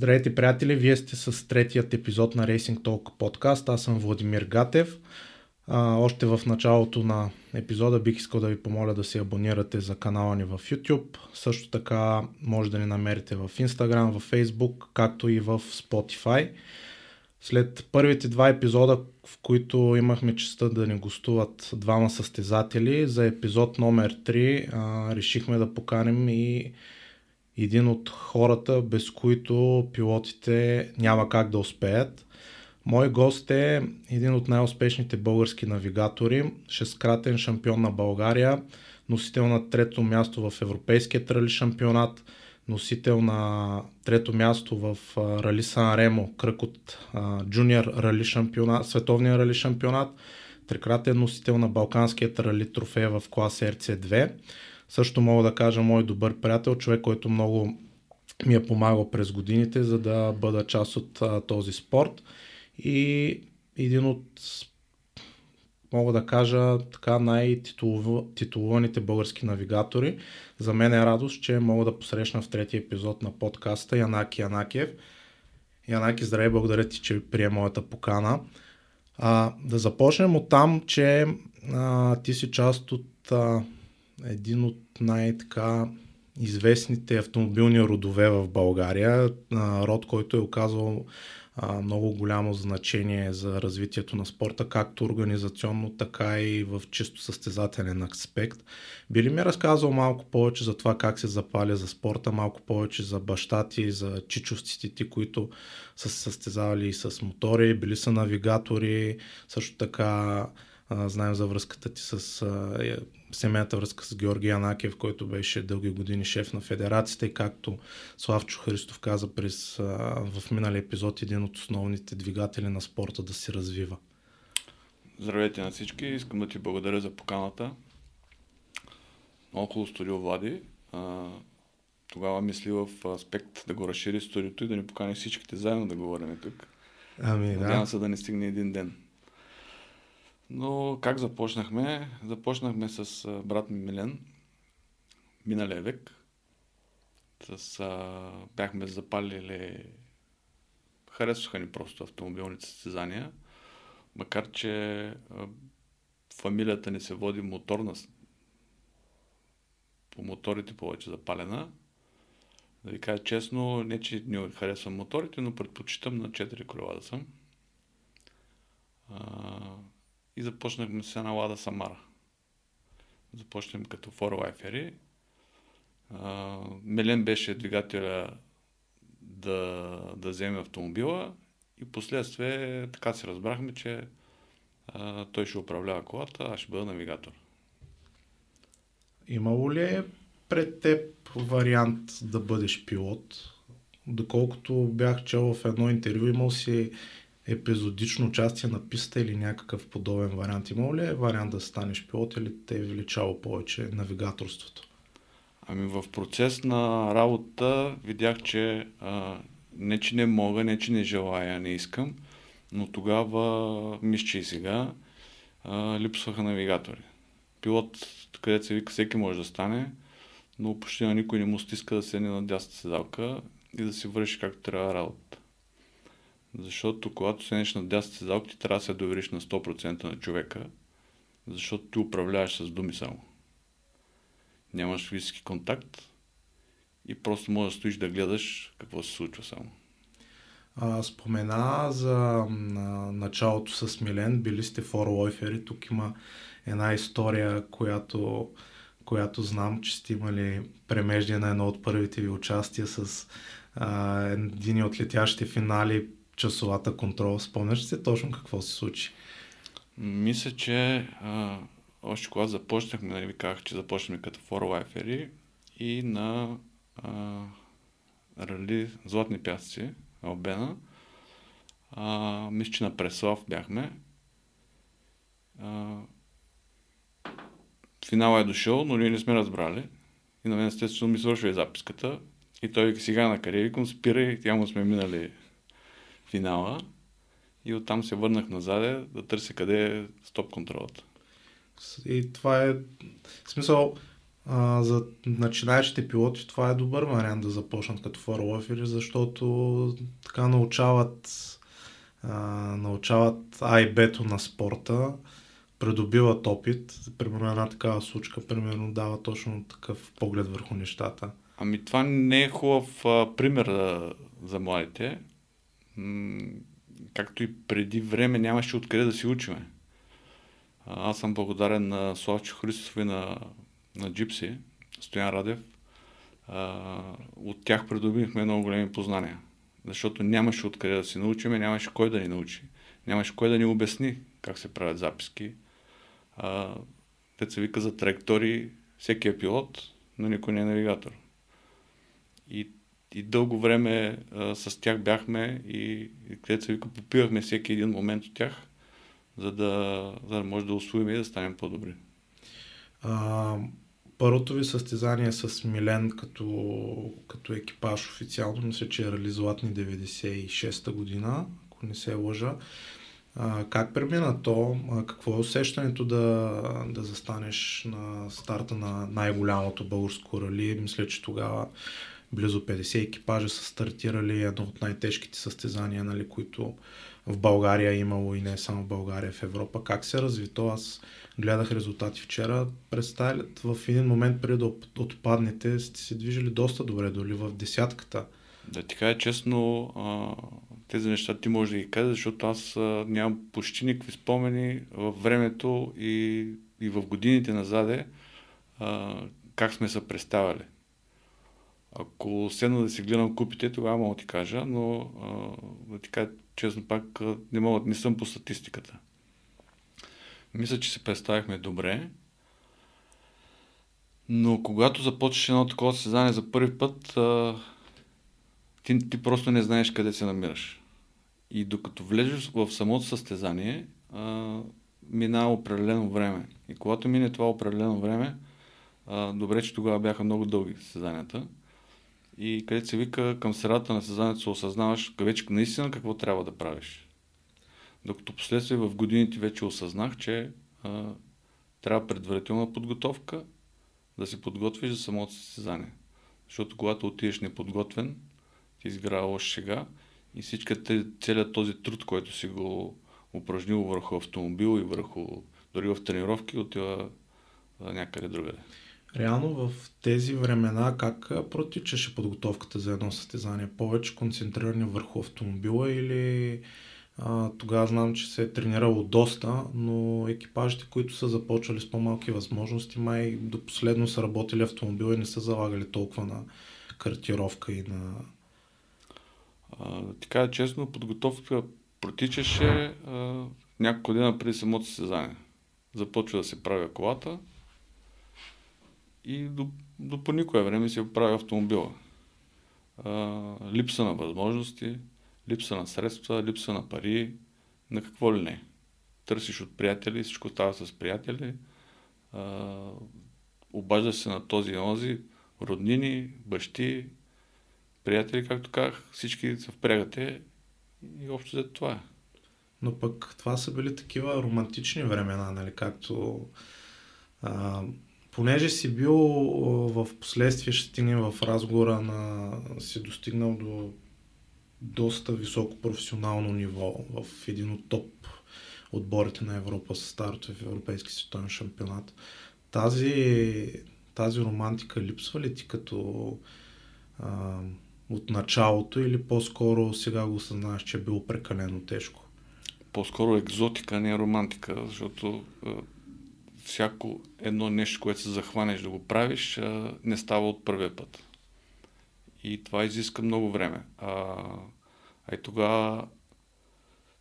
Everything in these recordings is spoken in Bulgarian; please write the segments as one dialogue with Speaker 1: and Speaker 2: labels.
Speaker 1: Здравейте, приятели! Вие сте с третият епизод на Racing Talk подкаст. Аз съм Владимир Гатев. А, още в началото на епизода бих искал да ви помоля да се абонирате за канала ни в YouTube. Също така може да ни намерите в Instagram, в Facebook, както и в Spotify. След първите два епизода, в които имахме честа да ни гостуват двама състезатели, за епизод номер 3 а, решихме да поканим и един от хората, без които пилотите няма как да успеят. Мой гост е един от най-успешните български навигатори, шесткратен шампион на България, носител на трето място в Европейския трали шампионат, носител на трето място в Рали Сан Ремо, кръг от джуниор рали шампионат, световния рали шампионат, трикратен носител на Балканският рали трофея в клас RC2. Също мога да кажа мой добър приятел, човек, който много ми е помагал през годините, за да бъда част от а, този спорт. И един от, мога да кажа, така най-титулуваните български навигатори. За мен е радост, че мога да посрещна в третия епизод на подкаста Янаки Янакев. Янаки, здравей, благодаря ти, че прие моята покана. А, да започнем от там, че а, ти си част от а, един от най-така известните автомобилни родове в България, род, който е оказал много голямо значение за развитието на спорта, както организационно, така и в чисто състезателен аспект. Би ли ми разказал малко повече за това как се запаля за спорта, малко повече за баща ти, за чичовците ти, които са се състезавали и с мотори, били са навигатори, също така знаем за връзката ти с е, семейната връзка с Георги Янакев, който беше дълги години шеф на федерацията и както Славчо Христов каза през, в минали епизод, един от основните двигатели на спорта да се развива.
Speaker 2: Здравейте на всички, искам да ти благодаря за поканата. Хубаво студио Влади. Тогава мисли в аспект да го разшири студиото и да ни покани всичките заедно да говорим тук.
Speaker 1: Ами,
Speaker 2: да. Надявам се да не стигне един ден. Но как започнахме? Започнахме с брат ми Милен, миналия век. С, а, бяхме запалили харесваха ни просто автомобилните състезания, макар че а, фамилията ни се води моторна по моторите повече запалена. Да ви кажа честно, не че не харесвам моторите, но предпочитам на 4 колела да съм. А, и започнахме с една Лада Самара. Започнем като форлайфери. Мелен беше двигателя да, да вземе автомобила и последствие така се разбрахме, че а, той ще управлява колата, аз ще бъда навигатор.
Speaker 1: Имало ли е пред теб вариант да бъдеш пилот? Доколкото бях чел в едно интервю, имал си епизодично участие на писта или някакъв подобен вариант? Има ли е вариант да станеш пилот или те е величало повече навигаторството?
Speaker 2: Ами в процес на работа видях, че а, не че не мога, не че не желая, не искам, но тогава, мисля, че и сега, а, липсваха навигатори. Пилот, където се вика, всеки може да стане, но почти на никой не му стиска да седне на дясната седалка и да си върши както трябва работа. Защото когато седнеш на дясната седалка, ти трябва да се довериш на 100% на човека, защото ти управляваш с думи само. Нямаш физически контакт и просто можеш да стоиш да гледаш какво се случва само.
Speaker 1: А, спомена за на, началото с Милен, били сте форлойфери, тук има една история, която, която знам, че сте имали премеждие на едно от първите ви участия с а, един от летящите финали часовата контрол. Спомняш се точно какво се случи?
Speaker 2: Мисля, че а, още когато започнахме, нали ви казах, че започнахме като форлайфери и на а, рали Златни пясъци, Албена, а, мисля, че на Преслав бяхме. А, финала е дошъл, но ние не сме разбрали. И на мен естествено ми свършва и записката. И той сега на къде викам, спирай, тя му сме минали финала и оттам се върнах назад да търся къде е стоп контролата.
Speaker 1: И това е смисъл а, за начинаещите пилоти това е добър вариант да започнат като форлофери, защото така научават, а, научават А и Б-то на спорта, придобиват опит. Примерно една такава случка, примерно дава точно такъв поглед върху нещата.
Speaker 2: Ами това не е хубав а, пример а, за младите. Както и преди време нямаше откъде да си учиме. Аз съм благодарен на Славчо Христов и на, на Джипси, Стоян Радев. От тях придобихме много големи познания. Защото нямаше откъде да си научиме, нямаше кой да ни научи. Нямаше кой да ни обясни как се правят записки. Те се вика за траектории, всеки е пилот, но никой не е навигатор. И, и дълго време а, с тях бяхме и, и където се вика, попивахме всеки един момент от тях, за да, за да може да усвоим и да станем по-добри.
Speaker 1: А, първото ви състезание с Милен като, като екипаж официално, мисля, че е Рали Златни 96-та година, ако не се лъжа. А, как премина то? А, какво е усещането да, да застанеш на старта на най-голямото българско рали? Мисля, че тогава близо 50 екипажа са стартирали едно от най-тежките състезания, нали, които в България е имало и не само в България, в Европа. Как се разви то? Аз гледах резултати вчера. Представят в един момент преди да отпаднете сте се движили доста добре, доли в десятката.
Speaker 2: Да ти кажа честно, а, тези неща ти можеш да ги кажеш, защото аз нямам почти никакви спомени във времето и, и в годините назаде как сме се представяли. Ако седна да си гледам купите, тогава мога да ти кажа, но а, да ти кажа честно пак не, мога, не съм по статистиката. Мисля, че се представихме добре, но когато започнеш едно такова състезание за първи път, а, ти, ти просто не знаеш къде се намираш. И докато влезеш в самото състезание, а, минава определено време. И когато мине това определено време, а, добре, че тогава бяха много дълги състезанията, и където се вика към средата на съзнанието се осъзнаваш вече наистина какво трябва да правиш. Докато последствие в годините вече осъзнах, че а, трябва предварителна подготовка да се подготвиш за самото състезание. Защото когато отидеш неподготвен, ти изграва лош шега и всичката, целият този труд, който си го упражнил върху автомобил и върху дори в тренировки, отива някъде другаде.
Speaker 1: Реално в тези времена как протичаше подготовката за едно състезание? Повече концентрирани върху автомобила или тогава знам, че се е тренирало доста, но екипажите, които са започвали с по-малки възможности, май до последно са работили автомобила и не са залагали толкова на картировка и на...
Speaker 2: А, така честно, подготовка протичаше а, няколко дена преди самото състезание. Започва да се прави колата, и до, до по никое време си оправи автомобила. А, липса на възможности, липса на средства, липса на пари, на какво ли не. Търсиш от приятели, всичко става с приятели, а, обаждаш се на този и онзи, роднини, бащи, приятели, както казах, всички се впрягате и общо за това е.
Speaker 1: Но пък това са били такива романтични времена, нали, както а, понеже си бил в последствие, ще стигнем в разговора на си достигнал до доста високо професионално ниво в един от топ отборите на Европа с старото в Европейски световен шампионат. Тази, тази романтика липсва ли ти като а, от началото или по-скоро сега го осъзнаваш, че е било прекалено тежко?
Speaker 2: По-скоро екзотика, не романтика, защото всяко едно нещо, което се захванеш да го правиш, не става от първия път. И това изиска много време. А, а и тогава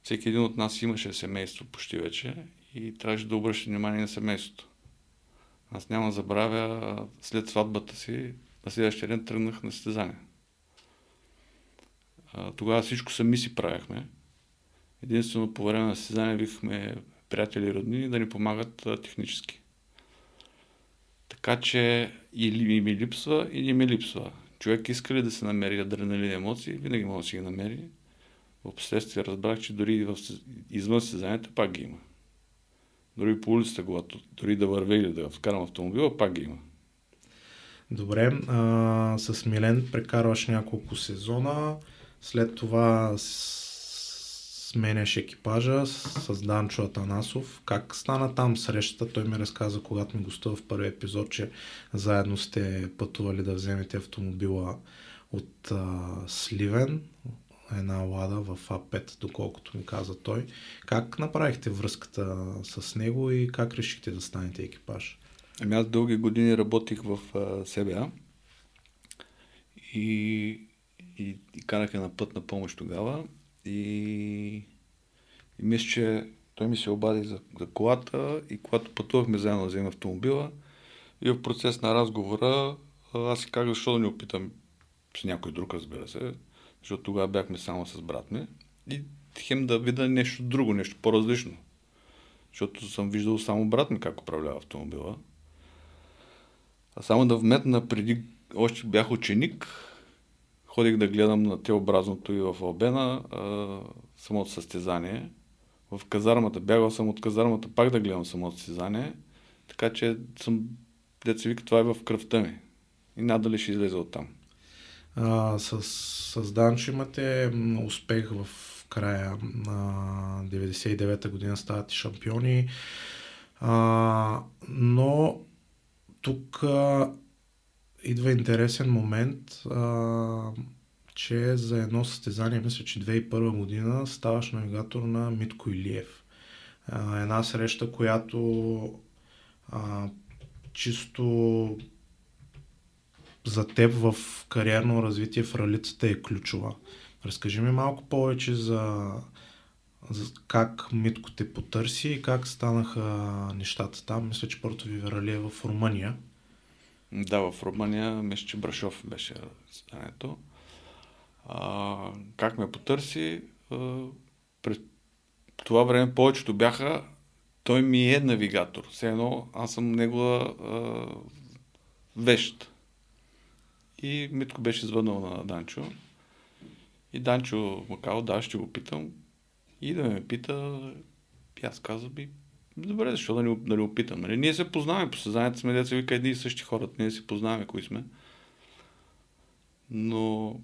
Speaker 2: всеки един от нас имаше семейство почти вече и трябваше да обръща внимание на семейството. Аз няма да забравя, след сватбата си, на следващия ден тръгнах на състезание. Тогава всичко сами си правяхме. Единствено по време на състезание викахме приятели и роднини да ни помагат технически. Така че или ми липсва, или ми липсва. Човек иска ли да се намери адреналин емоции, винаги може да си ги намери. В последствие разбрах, че дори в, извън състезанията пак ги има. Дори по улицата, когато дори да вървя или да вкарам автомобила, пак ги има.
Speaker 1: Добре, а, с Милен прекарваш няколко сезона, след това сменяш екипажа с, Данчо Атанасов. Как стана там срещата? Той ми разказа, когато ми гостува в първи епизод, че заедно сте пътували да вземете автомобила от а, Сливен, една лада в А5, доколкото ми каза той. Как направихте връзката с него и как решихте да станете екипаж?
Speaker 2: Ами аз дълги години работих в СБА и, и, и карах на път на помощ тогава и, и мисля, че той ми се обади за, за колата и когато пътувахме заедно да вземем автомобила и в процес на разговора аз си казах, защо да не опитам с някой друг, разбира се, защото тогава бяхме само с брат ми и хем да видя нещо друго, нещо по-различно. Защото съм виждал само брат ми как управлява автомобила. А само да вметна преди, още бях ученик, ходих да гледам на теобразното и в Албена а, самото състезание. В казармата, бягал съм от казармата пак да гледам самото състезание, така че съм, деца вика, това е в кръвта ми. И надали ще излезе от там.
Speaker 1: А, с, с Данчо имате успех в края на 99-та година ставате шампиони. А, но тук а, идва интересен момент, а, че за едно състезание, мисля, че 2001 година ставаш навигатор на Митко Илиев. А, една среща, която а, чисто за теб в кариерно развитие в ралицата е ключова. Разкажи ми малко повече за, за как Митко те потърси и как станаха нещата там. Мисля, че първото ви рали е в Румъния.
Speaker 2: Да, в Румъния, мисля, че Брашов беше състоянието. А, как ме потърси? А, през това време повечето бяха той ми е навигатор. Все едно аз съм негова а, вещ. И Митко беше звънал на Данчо. И Данчо му казал, да, ще го питам. И да ме пита, и аз казах, би, добре, защо да не, да не опитам. Нали? Ние се познаваме по съзнанието, сме деца вика едни и същи хората, ние се познаваме кои сме. Но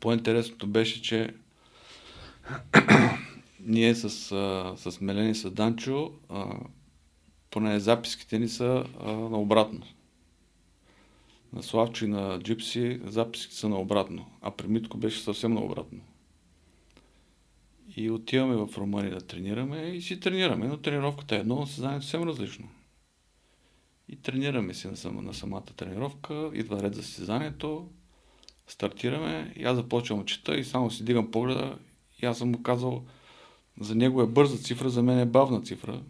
Speaker 2: по-интересното беше, че ние с, с Мелени, с Данчо, а, поне записките ни са а, наобратно на Славчо и на Джипси записите са наобратно, а при Митко беше съвсем наобратно. И отиваме в Румъния да тренираме и си тренираме, но тренировката е едно, но съзнанието съвсем различно. И тренираме си на, сам, на самата тренировка, идва ред за състезанието, стартираме и аз започвам чета и само си дигам погледа и аз съм му казал, за него е бърза цифра, за мен е бавна цифра,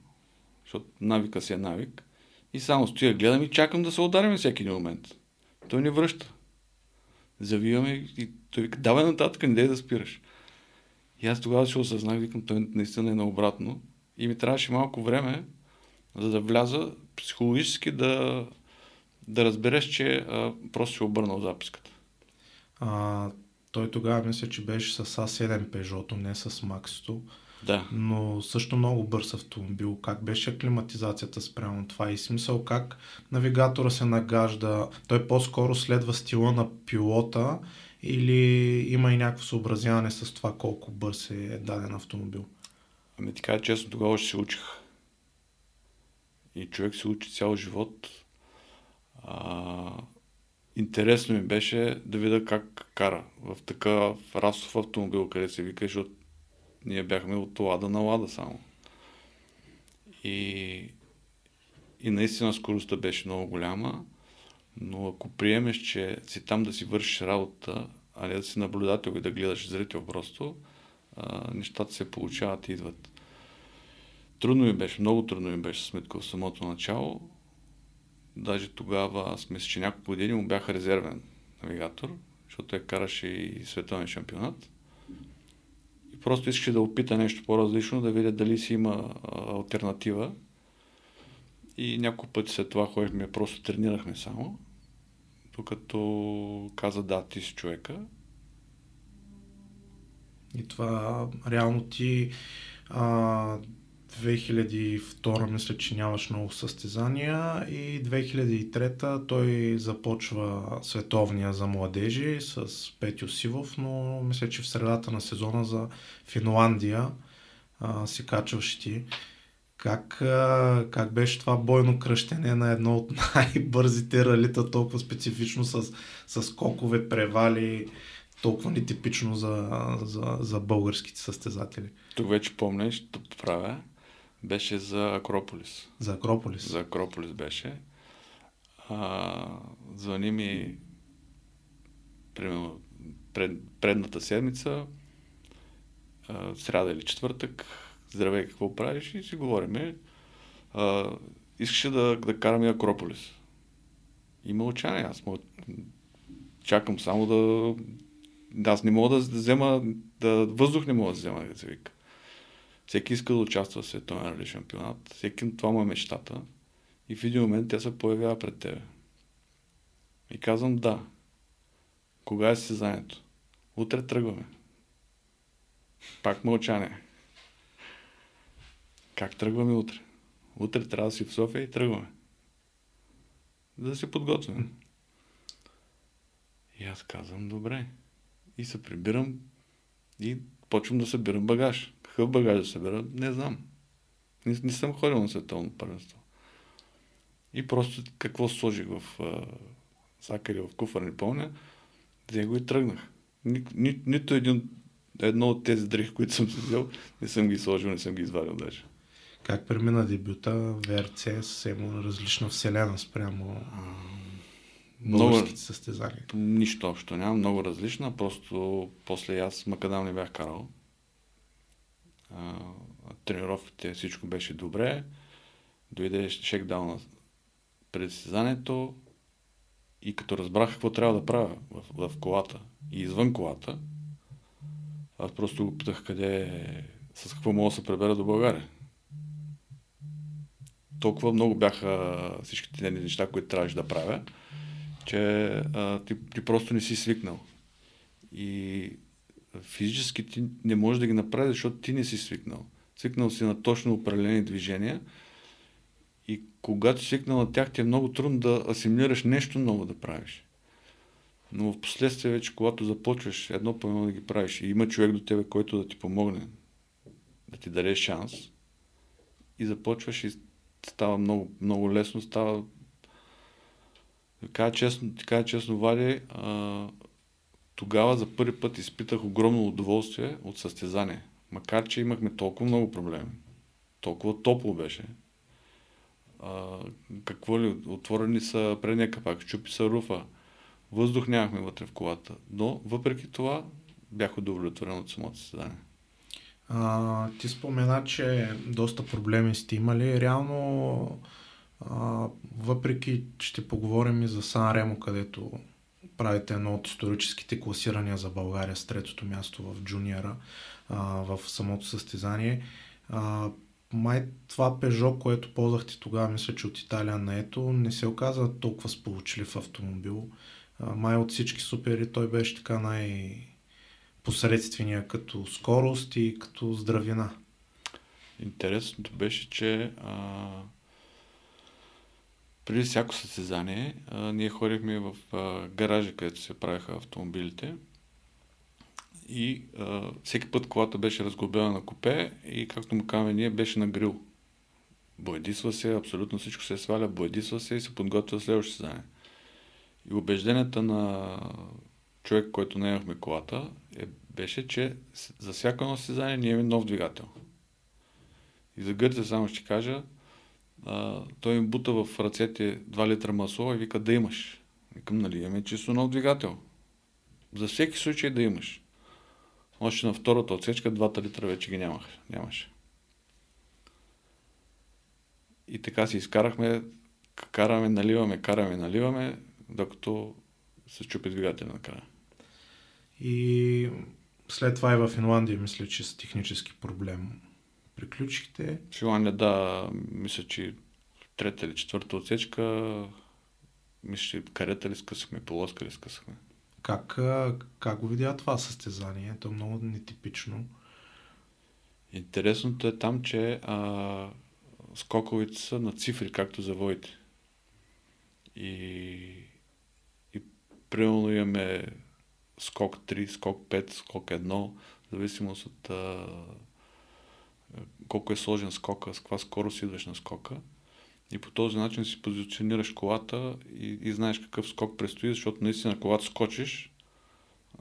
Speaker 2: защото навика си е навик. И само стоя, гледам и чакам да се ударим всеки един момент. Той ни връща. Завиваме и той вика, давай нататък, не дай да спираш. И аз тогава ще осъзнах, викам, той наистина е наобратно. И ми трябваше малко време, за да вляза психологически да, да разбереш, че а, просто ще обърнал записката.
Speaker 1: А, той тогава мисля, че беше с А7 Peugeot, не с Максито.
Speaker 2: Да.
Speaker 1: Но също много бърз автомобил. Как беше климатизацията спрямо това и смисъл как навигатора се нагажда? Той по-скоро следва стила на пилота или има и някакво съобразяване с това колко бърз е даден автомобил?
Speaker 2: Ами така честно, тогава ще се учих. И човек се учи цял живот. А, интересно ми беше да видя как кара в такъв расов автомобил, къде се вика, защото ние бяхме от лада на лада само. И, и наистина скоростта беше много голяма, но ако приемеш, че си там да си вършиш работа, а не да си наблюдател и да гледаш зрител просто, а, нещата се получават и идват. Трудно ми беше, много трудно ми беше сметка в самото начало. Даже тогава, аз мисля, че няколко години му бях резервен навигатор, защото той караше и световен шампионат. Просто искаше да опита нещо по-различно, да видя дали си има альтернатива. И няколко пъти след това ходихме, просто тренирахме само. Докато каза да, ти си човека.
Speaker 1: И това реално ти а, 2002 мисля, че нямаш много състезания и 2003 той започва световния за младежи с Петю Сивов, но мисля, че в средата на сезона за Финландия а, си качваш ти. Как, а, как беше това бойно кръщене на едно от най-бързите ралита, толкова специфично с, с скокове, превали, толкова нетипично за, за, за българските състезатели?
Speaker 2: Тук вече помниш, да правя, беше за Акрополис.
Speaker 1: За Акрополис?
Speaker 2: За Акрополис беше. А, звъни ми примерно пред, предната седмица, а, сряда или четвъртък, здравей, какво правиш и си говориме. А, искаше да, да караме Акрополис. И мълчание. Аз мъл... чакам само да... Аз не мога да взема... Да... Въздух не мога да взема, да се вика. Всеки иска да участва в световен рали шампионат. Всеки това му е мечтата. И в един момент тя се появява пред тебе. И казвам да. Кога е състезанието? Утре тръгваме. Пак мълчание. Как тръгваме утре? Утре трябва да си в София и тръгваме. Да се подготвим. И аз казвам, добре. И се прибирам и почвам да събирам багаж. Какъв багаж да събера, не знам. Не, не съм ходил на световно първенство. И просто какво сложих в сака или в куфър, не помня, взех го и тръгнах. Ни, ни, нито един, едно от тези дрехи, които съм си взел, не съм ги сложил, не съм ги извадил даже.
Speaker 1: Как премина дебюта? ВРЦ е съвсем различна вселена спрямо българските състезания.
Speaker 2: Нищо общо няма, много различна, просто после аз макадам не бях карал. А, тренировките всичко беше добре. Дойде шекдауна пред състезанието и като разбрах какво трябва да правя в, в колата и извън колата, аз просто го питах къде, с какво мога да се пребера до България толкова много бяха всичките неща, които трябваше да правя, че а, ти, ти просто не си свикнал. И физически ти не можеш да ги направиш, защото ти не си свикнал. Свикнал си на точно определени движения и когато свикнал на тях, ти е много трудно да асимилираш нещо ново да правиш. Но в последствие вече, когато започваш едно по едно да ги правиш и има човек до тебе, който да ти помогне, да ти даде шанс и започваш и става много, много лесно, става така честно, така честно Вади, а, тогава за първи път изпитах огромно удоволствие от състезание. Макар, че имахме толкова много проблеми. Толкова топло беше. А, какво ли, отворени са предния капак, чупи са руфа. Въздух нямахме вътре в колата. Но въпреки това бях удовлетворен от самото състезание.
Speaker 1: А, ти спомена, че доста проблеми сте имали. Реално, а, въпреки, ще поговорим и за Сан Ремо, където правите едно от историческите класирания за България с третото място в джуниора а, в самото състезание. А, май това Пежо, което ползвахте тогава, мисля, че от Италия на ето, не се оказа толкова сполучлив автомобил. А, май от всички супери той беше така най- посредствения като скорост и като здравина.
Speaker 2: Интересното беше, че а, преди всяко състезание ние ходихме в а, гаража, където се правиха автомобилите и а, всеки път колата беше разглобена на купе и както му казваме ние, беше на грил. Боядисва се, абсолютно всичко се сваля, боядисва се и се подготвя следващото състезание. И убежденията на човек, който не имахме колата, е, беше, че за всяко едно състезание ние имаме нов двигател. И за Гърция само ще кажа, а, той ми бута в ръцете 2 литра масло и вика да имаш. Викам, нали, имаме чисто нов двигател. За всеки случай да имаш. Още на втората отсечка 2 литра вече ги нямах, нямаше. И така си изкарахме, караме, наливаме, караме, наливаме, докато се чупи двигателя накрая.
Speaker 1: И след това и в Финландия, мисля, че с технически проблем приключихте.
Speaker 2: Финландия, да, мисля, че трета или четвърта отсечка, мисля, че карета ли скъсахме, полоска ли скъсахме.
Speaker 1: Как, как го видя това състезание? То е много нетипично.
Speaker 2: Интересното е там, че а, скоковите са на цифри, както завоите. И, и примерно имаме скок 3, скок 5, скок 1, в зависимост от а, колко е сложен скока, с каква скорост идваш на скока. И по този начин си позиционираш колата и, и знаеш какъв скок предстои, защото наистина когато скочиш,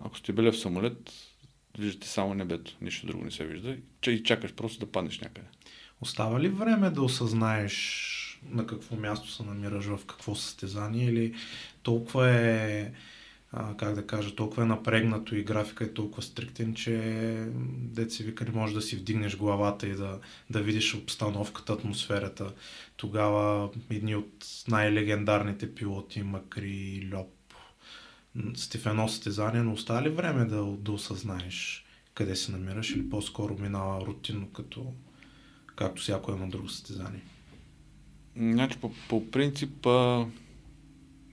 Speaker 2: ако сте били в самолет, виждате само небето, нищо друго не се вижда и чакаш просто да паднеш някъде.
Speaker 1: Остава ли време да осъзнаеш на какво място се намираш, в какво състезание или толкова е а, как да кажа, толкова е напрегнато и графика е толкова стриктен, че деца вика не можеш да си вдигнеш главата и да, да видиш обстановката, атмосферата. Тогава едни от най-легендарните пилоти, Макри Льоп, едно състезание, но остава време да, да осъзнаеш къде се намираш или по-скоро минава рутинно, като, както всяко едно друго състезание?
Speaker 2: Значи, по, по принцип,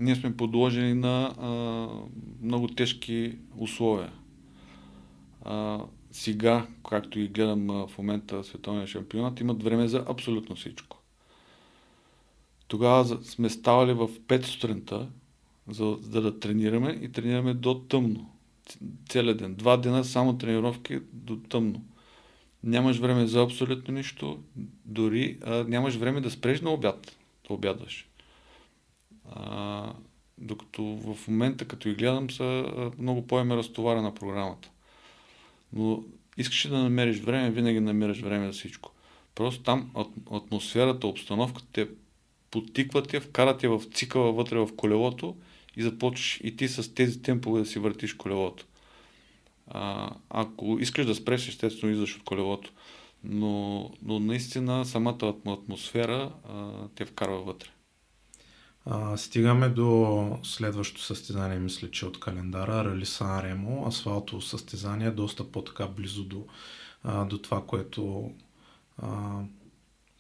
Speaker 2: ние сме подложени на а, много тежки условия. А, сега, както и гледам а, в момента световния шампионат, имат време за абсолютно всичко. Тогава сме ставали в 5 сутринта, за, за да тренираме и тренираме до тъмно. Целият ден. Два дена само тренировки до тъмно. Нямаш време за абсолютно нищо, дори а, нямаш време да спреш на обяд, да обядваш. Докато в момента, като ги гледам, са много по-еме разтоварена програмата. Но искаш да намериш време, винаги намираш време за всичко. Просто там атмосферата, обстановката те потикват те, вкарат те в цикъла вътре в колелото и започваш и ти с тези темпове да си въртиш колелото. А, ако искаш да спреш, естествено излъж от колелото. Но, но наистина самата атмосфера а, те вкарва вътре.
Speaker 1: А, стигаме до следващото състезание, мисля, че от календара, Рали Сан Ремо, асфалтово състезание, доста по-така близо до, а, до това, което а,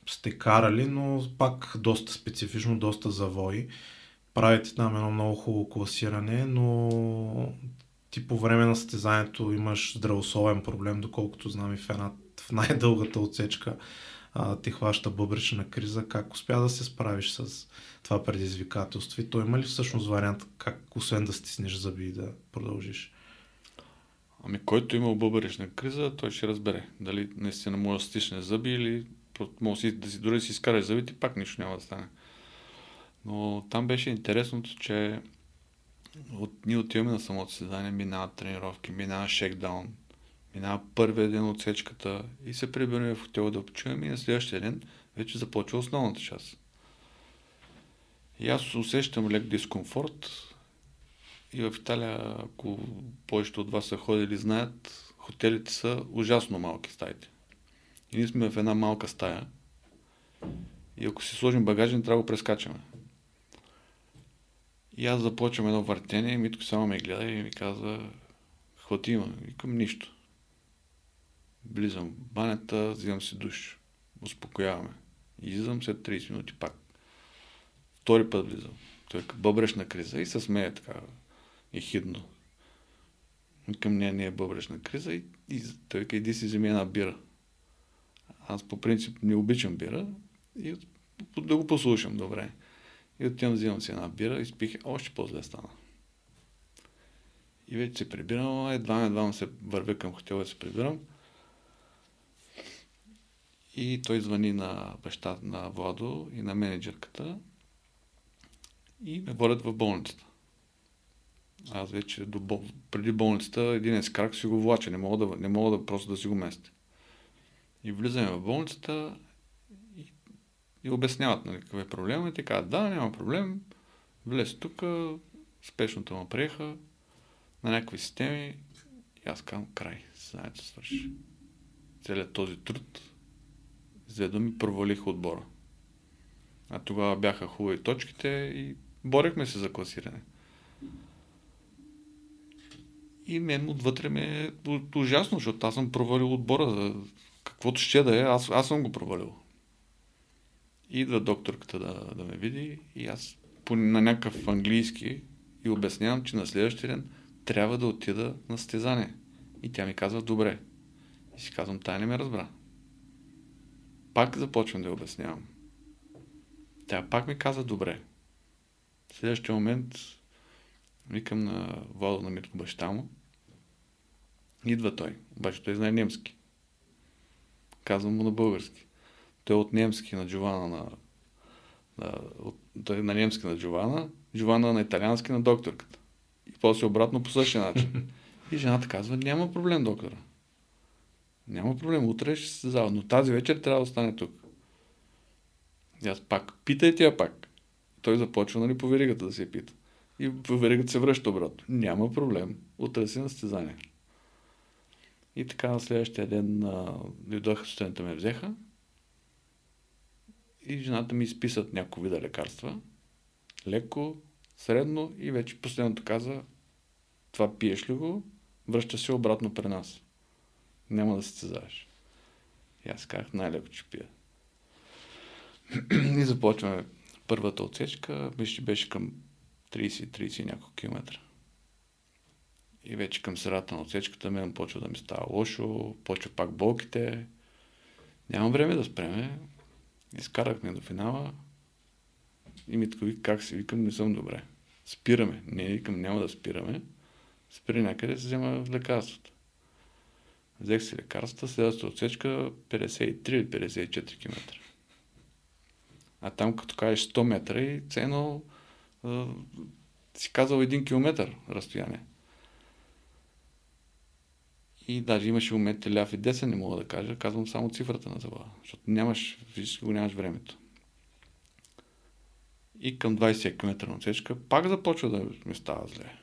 Speaker 1: сте карали, но пак доста специфично, доста завои. Правите там едно много хубаво класиране, но ти по време на състезанието имаш здравословен проблем, доколкото знам и в, една, в най-дългата отсечка а, ти хваща бъбречна криза. Как успя да се справиш с това предизвикателство? И то има ли всъщност вариант как освен да стиснеш зъби и да продължиш?
Speaker 2: Ами който има бъбречна криза, той ще разбере дали наистина може да стисне зъби или може да си, дори да си изкараш зъбите, пак нищо няма да стане. Но там беше интересното, че от, ние отиваме на самото състезание, минават тренировки, минава шекдаун, минава първия ден от сечката и се прибираме в хотела да почиваме и на следващия ден вече започва основната част. И аз усещам лек дискомфорт и в Италия, ако повечето от вас са ходили, знаят, хотелите са ужасно малки стаите. И ние сме в една малка стая и ако си сложим багажен, трябва да го прескачаме. И аз започвам едно въртение Митко само ме гледа и ми казва, хвати има. Викам нищо. Влизам в банята, взимам си душ. Успокояваме. Излизам след 30 минути пак. Втори път влизам. Той е бъбрешна криза и се смее така и хидно. Към нея не е бъбрешна криза и, и той вика, иди си вземи една бира. Аз по принцип не обичам бира и да го послушам добре. И отивам, взимам си една бира и спих, още по-зле стана. И вече се прибирам, едва едва се вървя към хотела и се прибирам. И той звъни на баща на Владо и на менеджерката и ме водят в болницата. Аз вече до, преди болницата един крак си го влача, не мога да, не мога да просто да си го местя. И влизаме в болницата и, и обясняват нали, какъв е проблем. И те казват, да, няма проблем, влез тук, спешното му приеха на някакви системи и аз казвам, край, знаете, свърши. Целият този труд за да ми провалих отбора. А тогава бяха хубави точките и борехме се за класиране. И мен отвътре ми е ужасно, защото аз съм провалил отбора. За каквото ще да е, аз, аз съм го провалил. Идва докторката да, да ме види и аз по, на някакъв английски и обяснявам, че на следващия ден трябва да отида на стезание. И тя ми казва, добре. И си казвам, тая не ме разбра. Пак започвам да я обяснявам. Тя пак ми каза добре. В следващия момент викам на Владо на Митко баща му. Идва той. Обаче той знае немски. Казвам му на български. Той е от немски на Джована на... на от, той е на немски на Джована, Джована на италиански на докторката. И после обратно по същия начин. И жената казва, няма проблем, доктора. Няма проблем, утре ще се зала, но тази вечер трябва да остане тук. И аз пак, питайте я пак. Той започва, нали, по веригата да се пита. И по веригата се връща обратно. Няма проблем, утре си на състезание. И така на следващия ден дойдоха студента ме взеха и жената ми изписат някои вида лекарства. Леко, средно и вече последното каза това пиеш ли го, връща се обратно при нас. Няма да състезаваш. И аз казах най-леко, че пия. и започваме първата отсечка, мисля, беше към 30-30 няколко километра. И вече към средата на отсечката мен почва да ми става лошо, почва пак болките. Нямам време да спреме. Изкарахме до финала. И ми така, как си викам, не съм добре. Спираме. Не, викам, няма да спираме. Спри някъде, се взема лекарството. Взех си лекарствата, следващата отсечка 53-54 км. А там като кажеш 100 метра и цено си казал 1 км разстояние. И даже имаше моменти ляв и десен, не мога да кажа. Казвам само цифрата на завода, защото нямаш, физически го нямаш времето. И към 20 км на отсечка пак започва да ми става зле.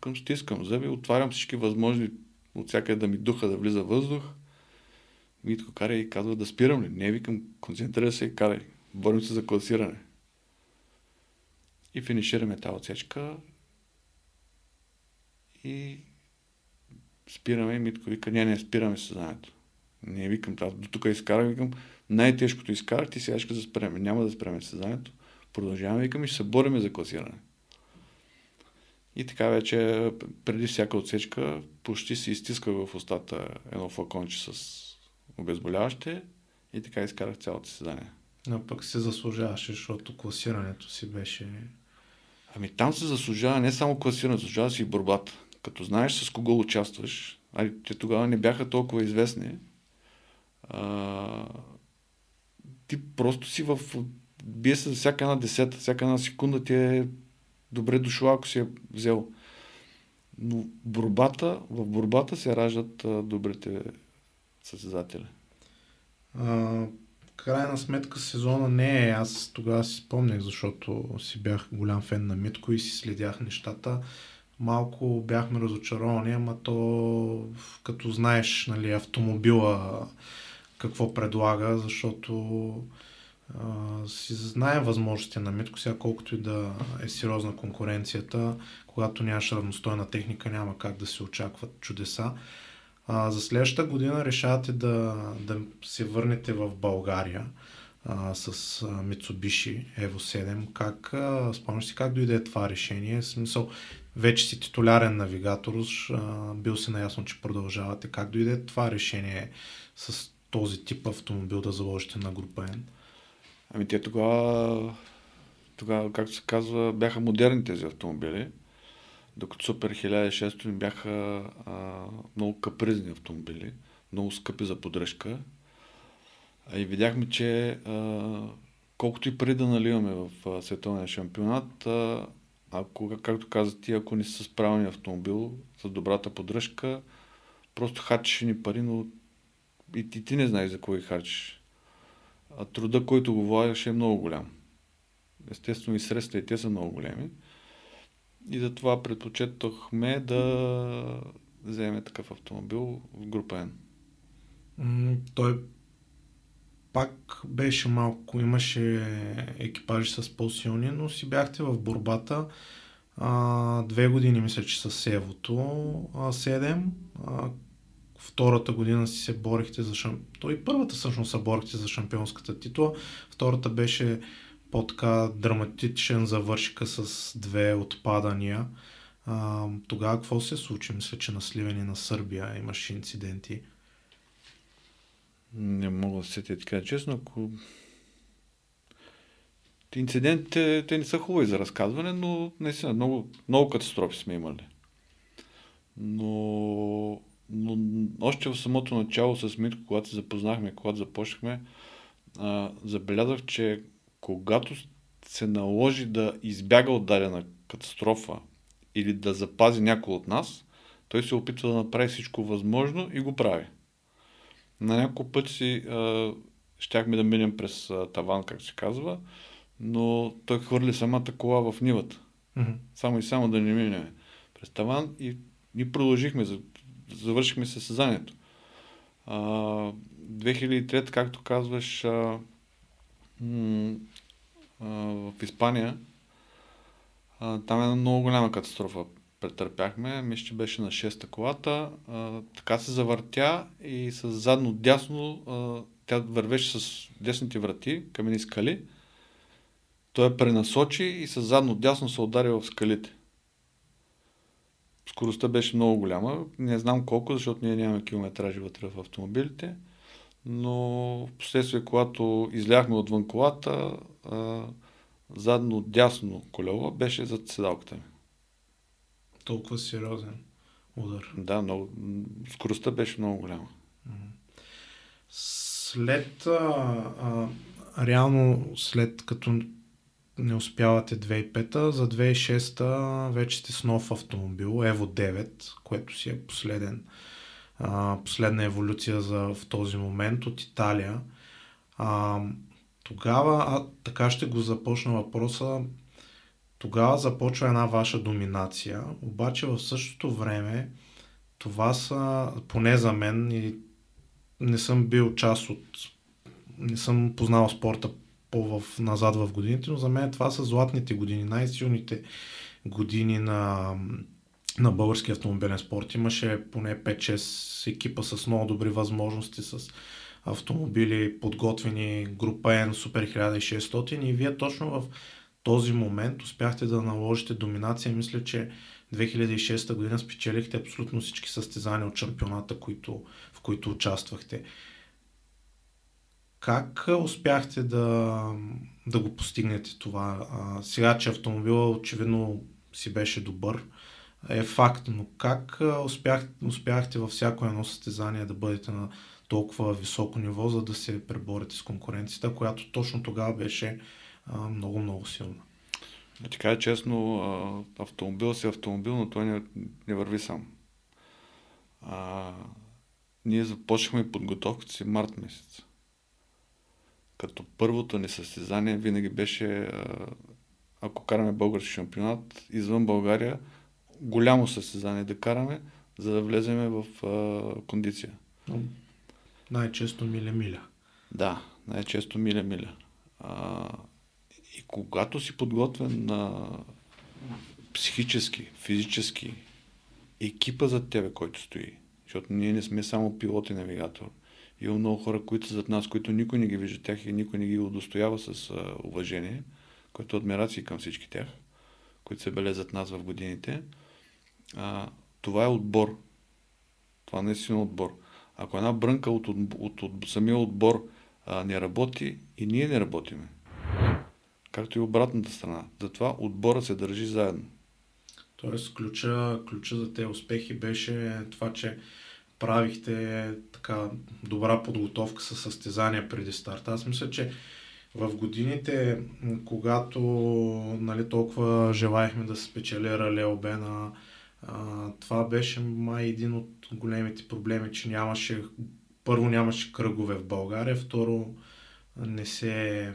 Speaker 2: Към стискам зъби, отварям всички възможни от всякъде да ми духа да влиза въздух. Митко карай и казва да спирам ли. Не, викам, концентрира се и карай. Борим се за класиране. И финишираме тази отсечка. И спираме и Митко вика, не, не, спираме съзнанието. Не, викам, аз до тук изкарах, викам, най-тежкото изкарах, ти сега ще да спреме. Няма да спреме съзнанието. Продължаваме, викам, и ще се бориме за класиране. И така вече, преди всяка отсечка, почти се изтисках в устата едно флаконче с обезболяваще и така изкарах цялото съседание.
Speaker 1: Но пък се заслужаваше, защото класирането си беше...
Speaker 2: Ами там се заслужава не само класирането, заслужава си и борбата като знаеш с кого участваш, а те тогава не бяха толкова известни, а, ти просто си в... Бие се за всяка една десета, всяка една секунда ти е добре дошла, ако си е взел. Но борбата, в борбата се раждат а, добрите състезатели.
Speaker 1: Крайна сметка сезона не е. Аз тогава си спомнях, защото си бях голям фен на Митко и си следях нещата малко бяхме разочаровани, ама то като знаеш нали, автомобила какво предлага, защото а, си знае възможностите на Митко, сега колкото и да е сериозна конкуренцията, когато нямаш равностойна техника, няма как да се очакват чудеса. А, за следващата година решавате да, да се върнете в България а, с Mitsubishi Evo 7. Как, спомняш си как дойде това решение? В смисъл, вече си титулярен навигатор, а, бил си наясно, че продължавате. Как дойде това решение с този тип автомобил да заложите на група N?
Speaker 2: Ами те тогава, тогава, както се казва, бяха модерни тези автомобили, докато Супер 1600 бяха а, много капризни автомобили, много скъпи за поддръжка. И видяхме, че а, колкото и пари да наливаме в а, световния шампионат, а, ако, както каза ти, ако не си с правилния автомобил, с добрата поддръжка, просто харчиш ни пари, но и ти, ти не знаеш за кой харчиш. А труда, който го влагаш е много голям. Естествено и средства и те са много големи. И затова предпочетохме да вземе такъв автомобил в група
Speaker 1: N. той пак беше малко, имаше екипажи с по-силни, но си бяхте в борбата. А, две години мисля, че с Севото, а, 7. А, втората година си се борихте за шампион. Той първата всъщност се борихте за шампионската титла. Втората беше по-така драматичен завършика с две отпадания. А, тогава какво се случи? Мисля, че на Сливени на Сърбия имаше инциденти.
Speaker 2: Не мога да се така честно, ако инцидентите те не са хубави за разказване, но наистина много, много катастрофи сме имали. Но, но още в самото начало с Митко, когато се запознахме, когато започнахме, а, забелязах, че когато се наложи да избяга от дадена катастрофа или да запази някой от нас, той се опитва да направи всичко възможно и го прави. На няколко пъти си а, щяхме да минем през а, таван, как се казва, но той хвърли самата кола в нивата. Mm-hmm. Само и само да не минем през таван и ни продължихме, завършихме състезанието. 2003, както казваш, в Испания, там е много голяма катастрофа претърпяхме. Мисля, че беше на 6-та колата. Така се завъртя и с задно дясно тя вървеше с десните врати, камени скали. Той пренасочи и с задно дясно се удари в скалите. Скоростта беше много голяма. Не знам колко, защото ние нямаме километражи вътре в автомобилите. Но в последствие, когато изляхме отвън колата, а, задно дясно колело беше зад седалката ми.
Speaker 1: Толкова сериозен удар.
Speaker 2: Да, много. Скоростта беше много голяма.
Speaker 1: След, а, а, реално след като не успявате 2005-та, за 2006-та вече сте с нов автомобил, Evo 9, което си е последен, а, последна еволюция за, в този момент от Италия. А, тогава, а, така ще го започна въпроса, тогава започва една ваша доминация, обаче в същото време това са, поне за мен, и не съм бил част от, не съм познал спорта по-в, назад в годините, но за мен това са златните години, най-силните години на, на български автомобилен спорт. Имаше поне 5-6 екипа с много добри възможности, с автомобили подготвени, група N, Super 1600 и вие точно в този момент успяхте да наложите доминация. Мисля, че 2006 година спечелихте абсолютно всички състезания от шампионата, които, в които участвахте. Как успяхте да, да го постигнете това? А, сега, че автомобила очевидно си беше добър, е факт, но как успях, успяхте във всяко едно състезание да бъдете на толкова високо ниво, за да се преборите с конкуренцията, която точно тогава беше много-много силна.
Speaker 2: Да ти кажа честно, автомобил си автомобил, но той не, не върви сам. А, ние започнахме подготовката си март месец. Като първото ни състезание винаги беше, ако караме български шампионат, извън България, голямо състезание да караме, за да влеземе в а, кондиция.
Speaker 1: Най-често миля-миля.
Speaker 2: Да, най-често миля-миля. А, и когато си подготвен на психически, физически, екипа зад тебе, който стои, защото ние не сме само пилот и навигатор. Има много хора, които са зад нас, които никой не ги вижда тях и никой не ги удостоява с а, уважение, което е адмирации към всички тях, които се белезат нас в годините. А, това е отбор. Това наистина е отбор. Ако една брънка от, от, от, от самия отбор а, не работи, и ние не работиме както и обратната страна. Затова отбора се държи заедно.
Speaker 1: Тоест, ключа, ключа за тези успехи беше това, че правихте така добра подготовка с състезания преди старта. Аз мисля, че в годините, когато нали, толкова желаехме да се спечели Рале Обена, това беше май един от големите проблеми, че нямаше, първо нямаше кръгове в България, второ не се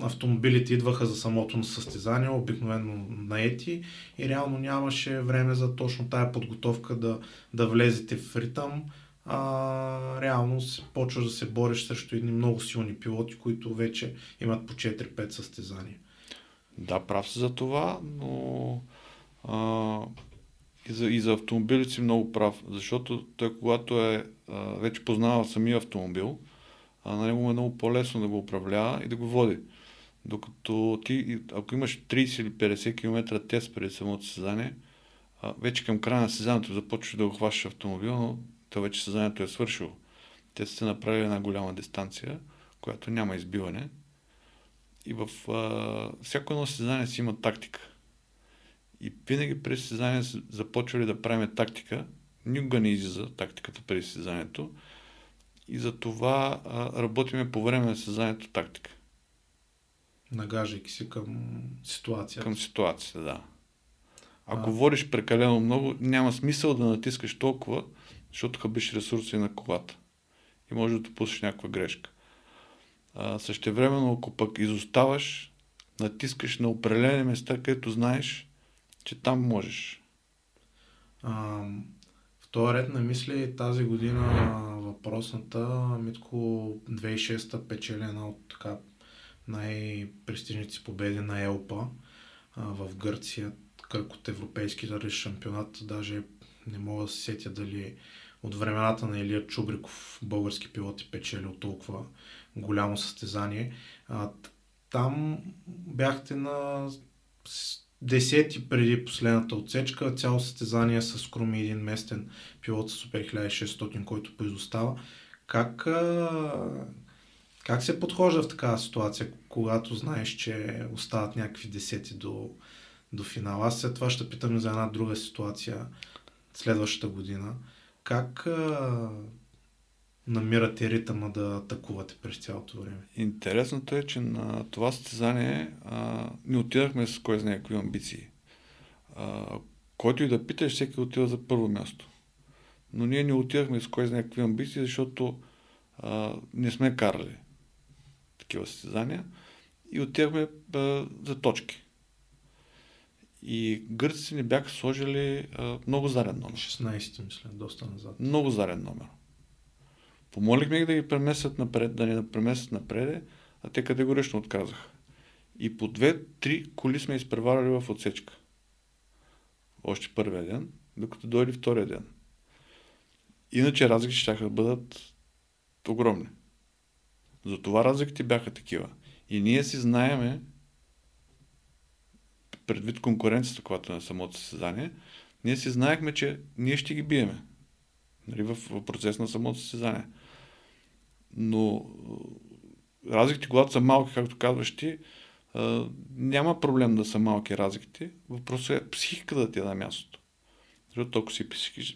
Speaker 1: автомобилите идваха за самото състезание, обикновено наети и реално нямаше време за точно тая подготовка да, да влезете в ритъм. А, реално се, почваш да се бориш срещу едни много силни пилоти, които вече имат по 4-5 състезания.
Speaker 2: Да, прав си за това, но а, и, за, и за автомобилите си много прав, защото той когато е а, вече познава самия автомобил, а на него е много по-лесно да го управлява и да го води. Докато ти, ако имаш 30 или 50 км тест преди самото състезание, вече към края на състезанието започваш да го хващаш автомобил, но то вече състезанието е свършило. Те са направили една голяма дистанция, която няма избиване. И в а, всяко едно състезание си има тактика. И винаги през състезание започвали да правим тактика. Никога не излиза тактиката през състезанието. И за това работиме по време на състезанието тактика.
Speaker 1: Нагажайки се към ситуацията.
Speaker 2: Към ситуацията, да. Ако а... водиш прекалено много, няма смисъл да натискаш толкова, защото хъбиш ресурси на колата. И може да допуснеш някаква грешка. А, същевременно, ако пък изоставаш, натискаш на определени места, където знаеш, че там можеш.
Speaker 1: А, в този ред на мисли тази година въпросната Митко 2006 печели една от така най-престижните победи на Елпа в Гърция, кръг от европейски дали шампионат, даже не мога да се сетя дали от времената на Илия Чубриков български пилоти печели от толкова голямо състезание. Там бяхте на десети преди последната отсечка, цяло състезание с Круми един местен пилот с Супер 1600, който поизостава. Как, как се подхожда в такава ситуация, когато знаеш, че остават някакви десети до, до финала? Аз след това ще питам за една друга ситуация следващата година. Как намирате ритъма да атакувате през цялото време?
Speaker 2: Интересното е, че на това състезание а, не отидахме с кой знае какви амбиции. А, който и да питаш, всеки отива за първо място. Но ние не отидахме с кой знае какви амбиции, защото а, не сме карали такива състезания и отидахме а, за точки. И гърците ни бяха сложили а, много зарен номер.
Speaker 1: 16, мисля, доста назад.
Speaker 2: Много зарен номер. Помолихме ги да ги преместят напред, да ни преместят напред, а те категорично отказаха. И по две-три коли сме изпреварали в отсечка. Още първия ден, докато дойде втория ден. Иначе разлики ще да бъдат огромни. Затова разликите бяха такива. И ние си знаеме, предвид конкуренцията, която е на самото състезание, ние си знаехме, че ние ще ги биеме. Нали, в, процес на самото състезание. Но разликите, когато са малки, както казваш ти, няма проблем да са малки разликите. Въпросът е психика да ти е на мястото. Защото ако си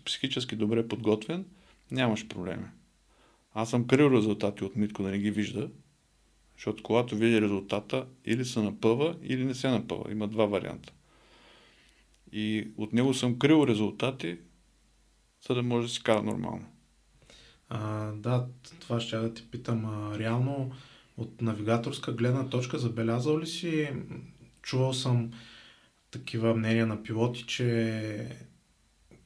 Speaker 2: психически добре подготвен, нямаш проблеми. Аз съм крил резултати от Митко да не ги вижда, защото когато види резултата, или се напъва, или не се напъва. Има два варианта. И от него съм крил резултати, за да може да се кара нормално.
Speaker 1: А, да, това ще да те питам. А, реално от навигаторска гледна точка забелязал ли си, чувал съм такива мнения на пилоти, че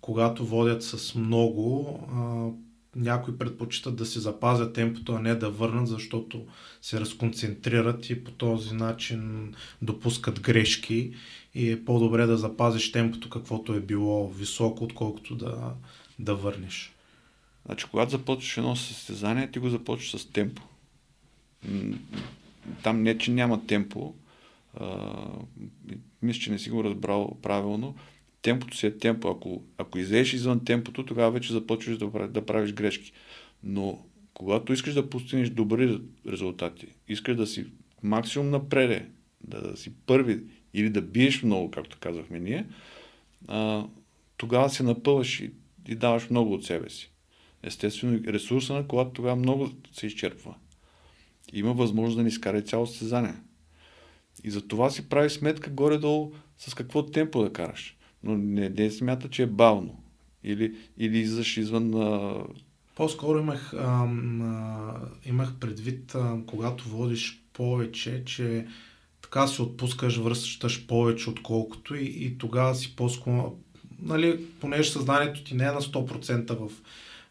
Speaker 1: когато водят с много, а, някои предпочитат да се запазят темпото, а не да върнат, защото се разконцентрират и по този начин допускат грешки и е по-добре да запазиш темпото каквото е било високо, отколкото да, да върнеш.
Speaker 2: Значи, когато започваш едно състезание, ти го започваш с темпо. Там не, че няма темпо, а, мисля, че не си го разбрал правилно, темпото си е темпо. Ако, ако излезеш извън темпото, тогава вече започваш да, да правиш грешки. Но когато искаш да постигнеш добри резултати, искаш да си максимум напреде, да, да си първи или да биеш много, както казахме ние, а, тогава се напъваш и, и даваш много от себе си. Естествено, ресурса на колата тогава много се изчерпва. Има възможност да ни изкара цяло състезание. И за това си прави сметка горе-долу с какво темпо да караш. Но не, не смята, че е бавно. Или, или излизаш извън... А...
Speaker 1: По-скоро имах, ам, а, имах предвид, а, когато водиш повече, че така се отпускаш, връщаш повече отколкото и, и тогава си по-скоро... Нали, понеже съзнанието ти не е на 100% в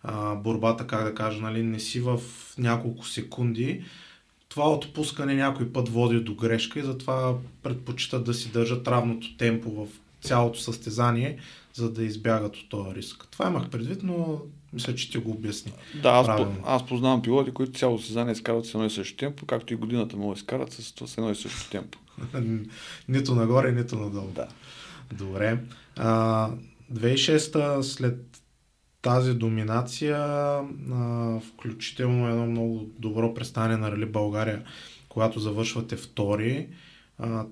Speaker 1: а, борбата, как да кажа, нали, не си в няколко секунди, това отпускане някой път води до грешка и затова предпочитат да си държат равното темпо в цялото състезание, за да избягат от този риск. Това имах предвид, но мисля, че ти го обясни.
Speaker 2: Да, аз, по, аз познавам пилоти, които цяло състезание изкарват с едно и също темпо, както и годината да изкарат с, с едно и също темпо.
Speaker 1: нито нагоре, нито надолу.
Speaker 2: Да.
Speaker 1: Добре. А, 2006 след тази доминация, а, включително едно много добро представяне на Рали България, когато завършвате втори.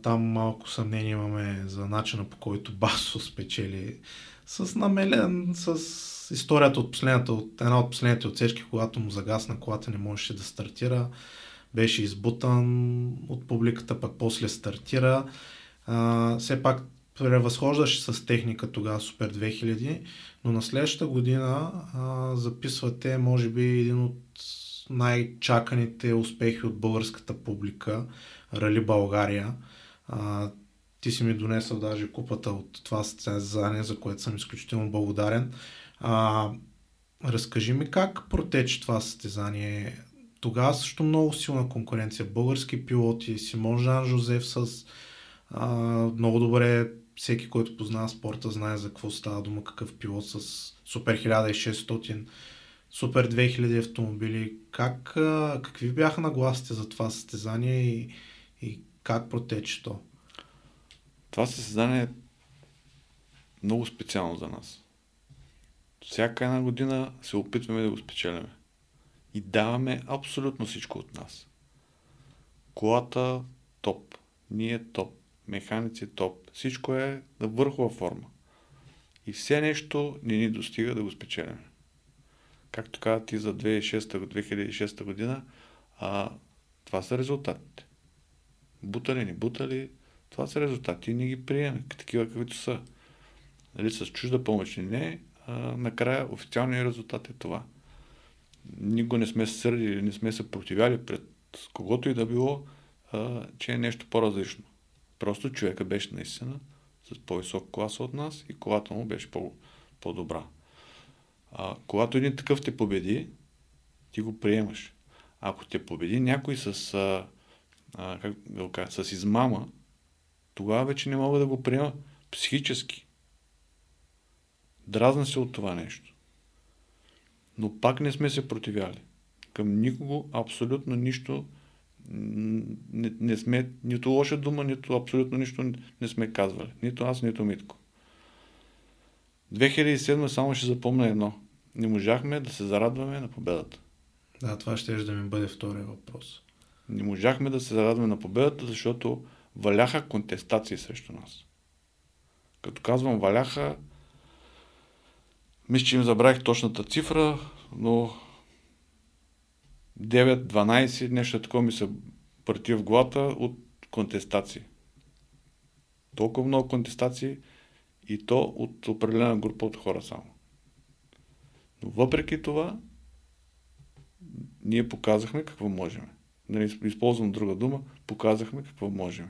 Speaker 1: Там малко съмнение имаме за начина по който Басо спечели с намелен, с историята от последната, от една от последните отсечки, когато му загасна колата, не можеше да стартира. Беше избутан от публиката, пък после стартира. А, все пак превъзхождаше с техника тогава Супер 2000, но на следващата година а, записвате, може би, един от най-чаканите успехи от българската публика, Рали България. А, ти си ми донесъл даже купата от това състезание, за което съм изключително благодарен. А, разкажи ми как протече това състезание. Тогава също много силна конкуренция. Български пилоти, Симон Жан Жозеф с а, много добре всеки, който познава спорта, знае за какво става дума, какъв пилот с Супер 1600, Супер 2000 автомобили. Как, какви бяха нагласите за това състезание и, как протече то?
Speaker 2: Това състезание е много специално за нас. Всяка една година се опитваме да го спечелиме. И даваме абсолютно всичко от нас. Колата топ. Ние топ механици топ. Всичко е на върхова форма. И все нещо не ни достига да го спечелим. Както каза ти за 2006, година, а, това са резултатите. Бутали, не бутали, това са резултати и не ги приемем, такива каквито са. Нали, с чужда помощ и не, а, накрая официалният резултат е това. Никога не сме сърдили, не сме се противяли пред когото и да било, а, че е нещо по-различно. Просто човека беше наистина с по-висок клас от нас и колата му беше по- по-добра. А, когато един такъв те победи, ти го приемаш. Ако те победи някой с, а, а, как да кажа, с измама, тогава вече не мога да го приема психически. Дразна се от това нещо. Но пак не сме се противяли. Към никого абсолютно нищо не, не сме нито лоша дума, нито абсолютно нищо не сме казвали. Нито аз, нито Митко. 2007 само ще запомня едно. Не можахме да се зарадваме на победата.
Speaker 1: Да, това ще да ми бъде втория въпрос.
Speaker 2: Не можахме да се зарадваме на победата, защото валяха контестации срещу нас. Като казвам валяха, мисля, че им забравих точната цифра, но 9-12, нещо такова ми се прати в главата от контестации. Толкова много контестации и то от определена група от хора само. Но въпреки това, ние показахме какво можем. Да не използвам друга дума, показахме какво можем.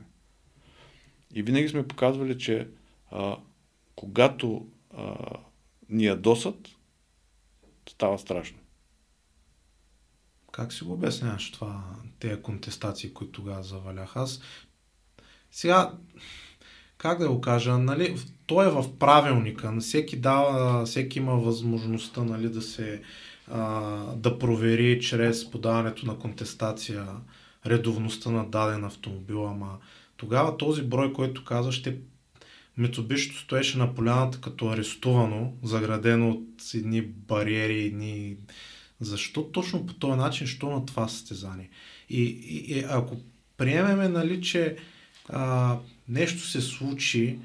Speaker 2: И винаги сме показвали, че а, когато а, ни ядосат, става страшно.
Speaker 1: Как си го обясняваш това, тези контестации, които тогава завалях? Аз сега, как да го кажа, нали, той е в правилника, всеки, дава, всеки има възможността нали, да се да провери чрез подаването на контестация редовността на даден автомобил, ама тогава този брой, който каза, ще Митсубишито стоеше на поляната като арестувано, заградено от едни бариери, едни защо точно по този начин, що на това състезание? И, и, и ако приемеме, нали, че а, нещо се случи,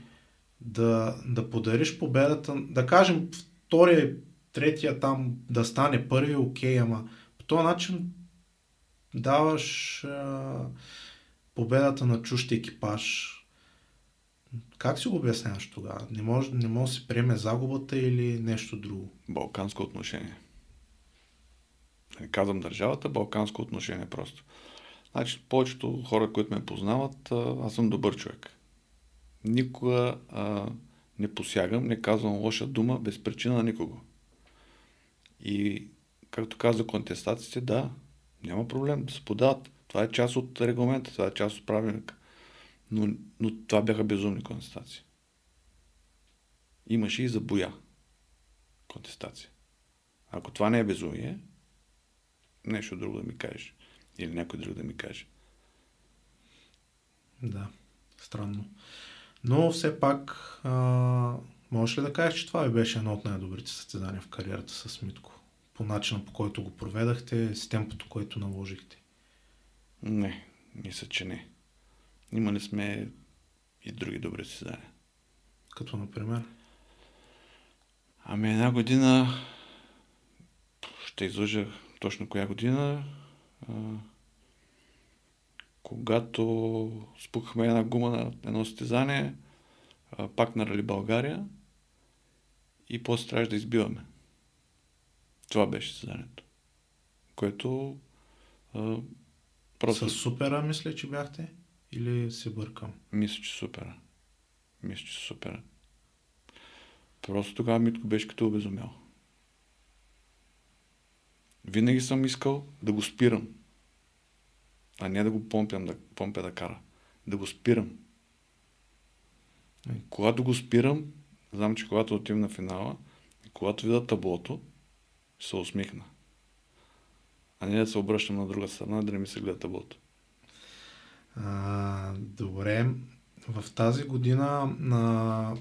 Speaker 1: да, да подариш победата, да кажем втория, третия там да стане първи, окей, ама по този начин даваш а, победата на чущ екипаж. Как си го обясняваш тогава? Не може, не може да се приеме загубата или нещо друго?
Speaker 2: Балканско отношение. Не казвам държавата, балканско отношение просто. Значи, повечето хора, които ме познават, аз съм добър човек. Никога а, не посягам, не казвам лоша дума без причина на никого. И, както каза контестациите, да, няма проблем да се подават. Това е част от регламента, това е част от правилника. Но, но това бяха безумни контестации. Имаше и за боя контестация. Ако това не е безумие, нещо друго да ми кажеш. Или някой друг да ми каже.
Speaker 1: Да, странно. Но все пак а, Можеш ли да кажеш, че това ви беше едно от най-добрите състезания в кариерата с Митко? По начина по който го проведахте, с темпото, което наложихте?
Speaker 2: Не, мисля, че не. Имали сме и други добри състезания.
Speaker 1: Като например?
Speaker 2: Ами една година, ще излъжа точно коя година, а, когато спухахме една гума на едно състезание, а, пак на Рали България и после трябваше да избиваме. Това беше състезанието. Което а,
Speaker 1: просто... С супера мисля, че бяхте? Или се бъркам?
Speaker 2: Мисля, че супера. Мисля, че супера. Просто тогава Митко беше като обезумял. Винаги съм искал да го спирам. А не да го помпям, да, помпя да кара. Да го спирам. И когато го спирам, знам, че когато отивам на финала, когато видя таблото, се усмихна. А не да се обръщам на друга страна, да не ми се гледа таблото.
Speaker 1: А, добре. В тази година на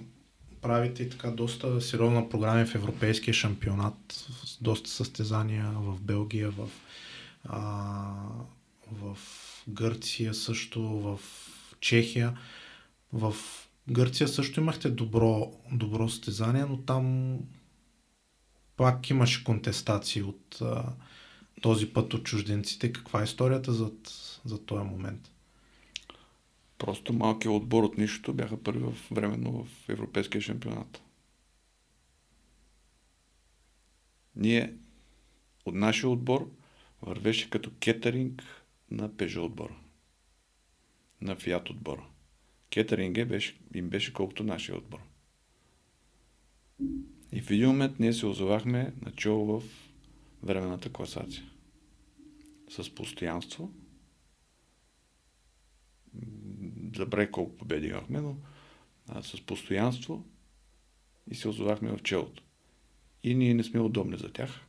Speaker 1: правите така доста сериозна програма в Европейския шампионат, доста състезания в Белгия, в, а, в Гърция също, в Чехия. В Гърция също имахте добро, добро състезание, но там пак имаше контестации от а, този път от чужденците. Каква е историята за, за този момент?
Speaker 2: Просто малкият отбор от нищото бяха първи в временно в Европейския шампионат. Ние от нашия отбор вървеше като кетеринг на Пежо отбора. На Фиат отбора. Кетеринг беше, им беше колкото нашия отбор. И в един момент ние се озовахме начало в временната класация. С постоянство забравих колко победи имахме, но а, с постоянство и се озовахме в челото. И ние не сме удобни за тях,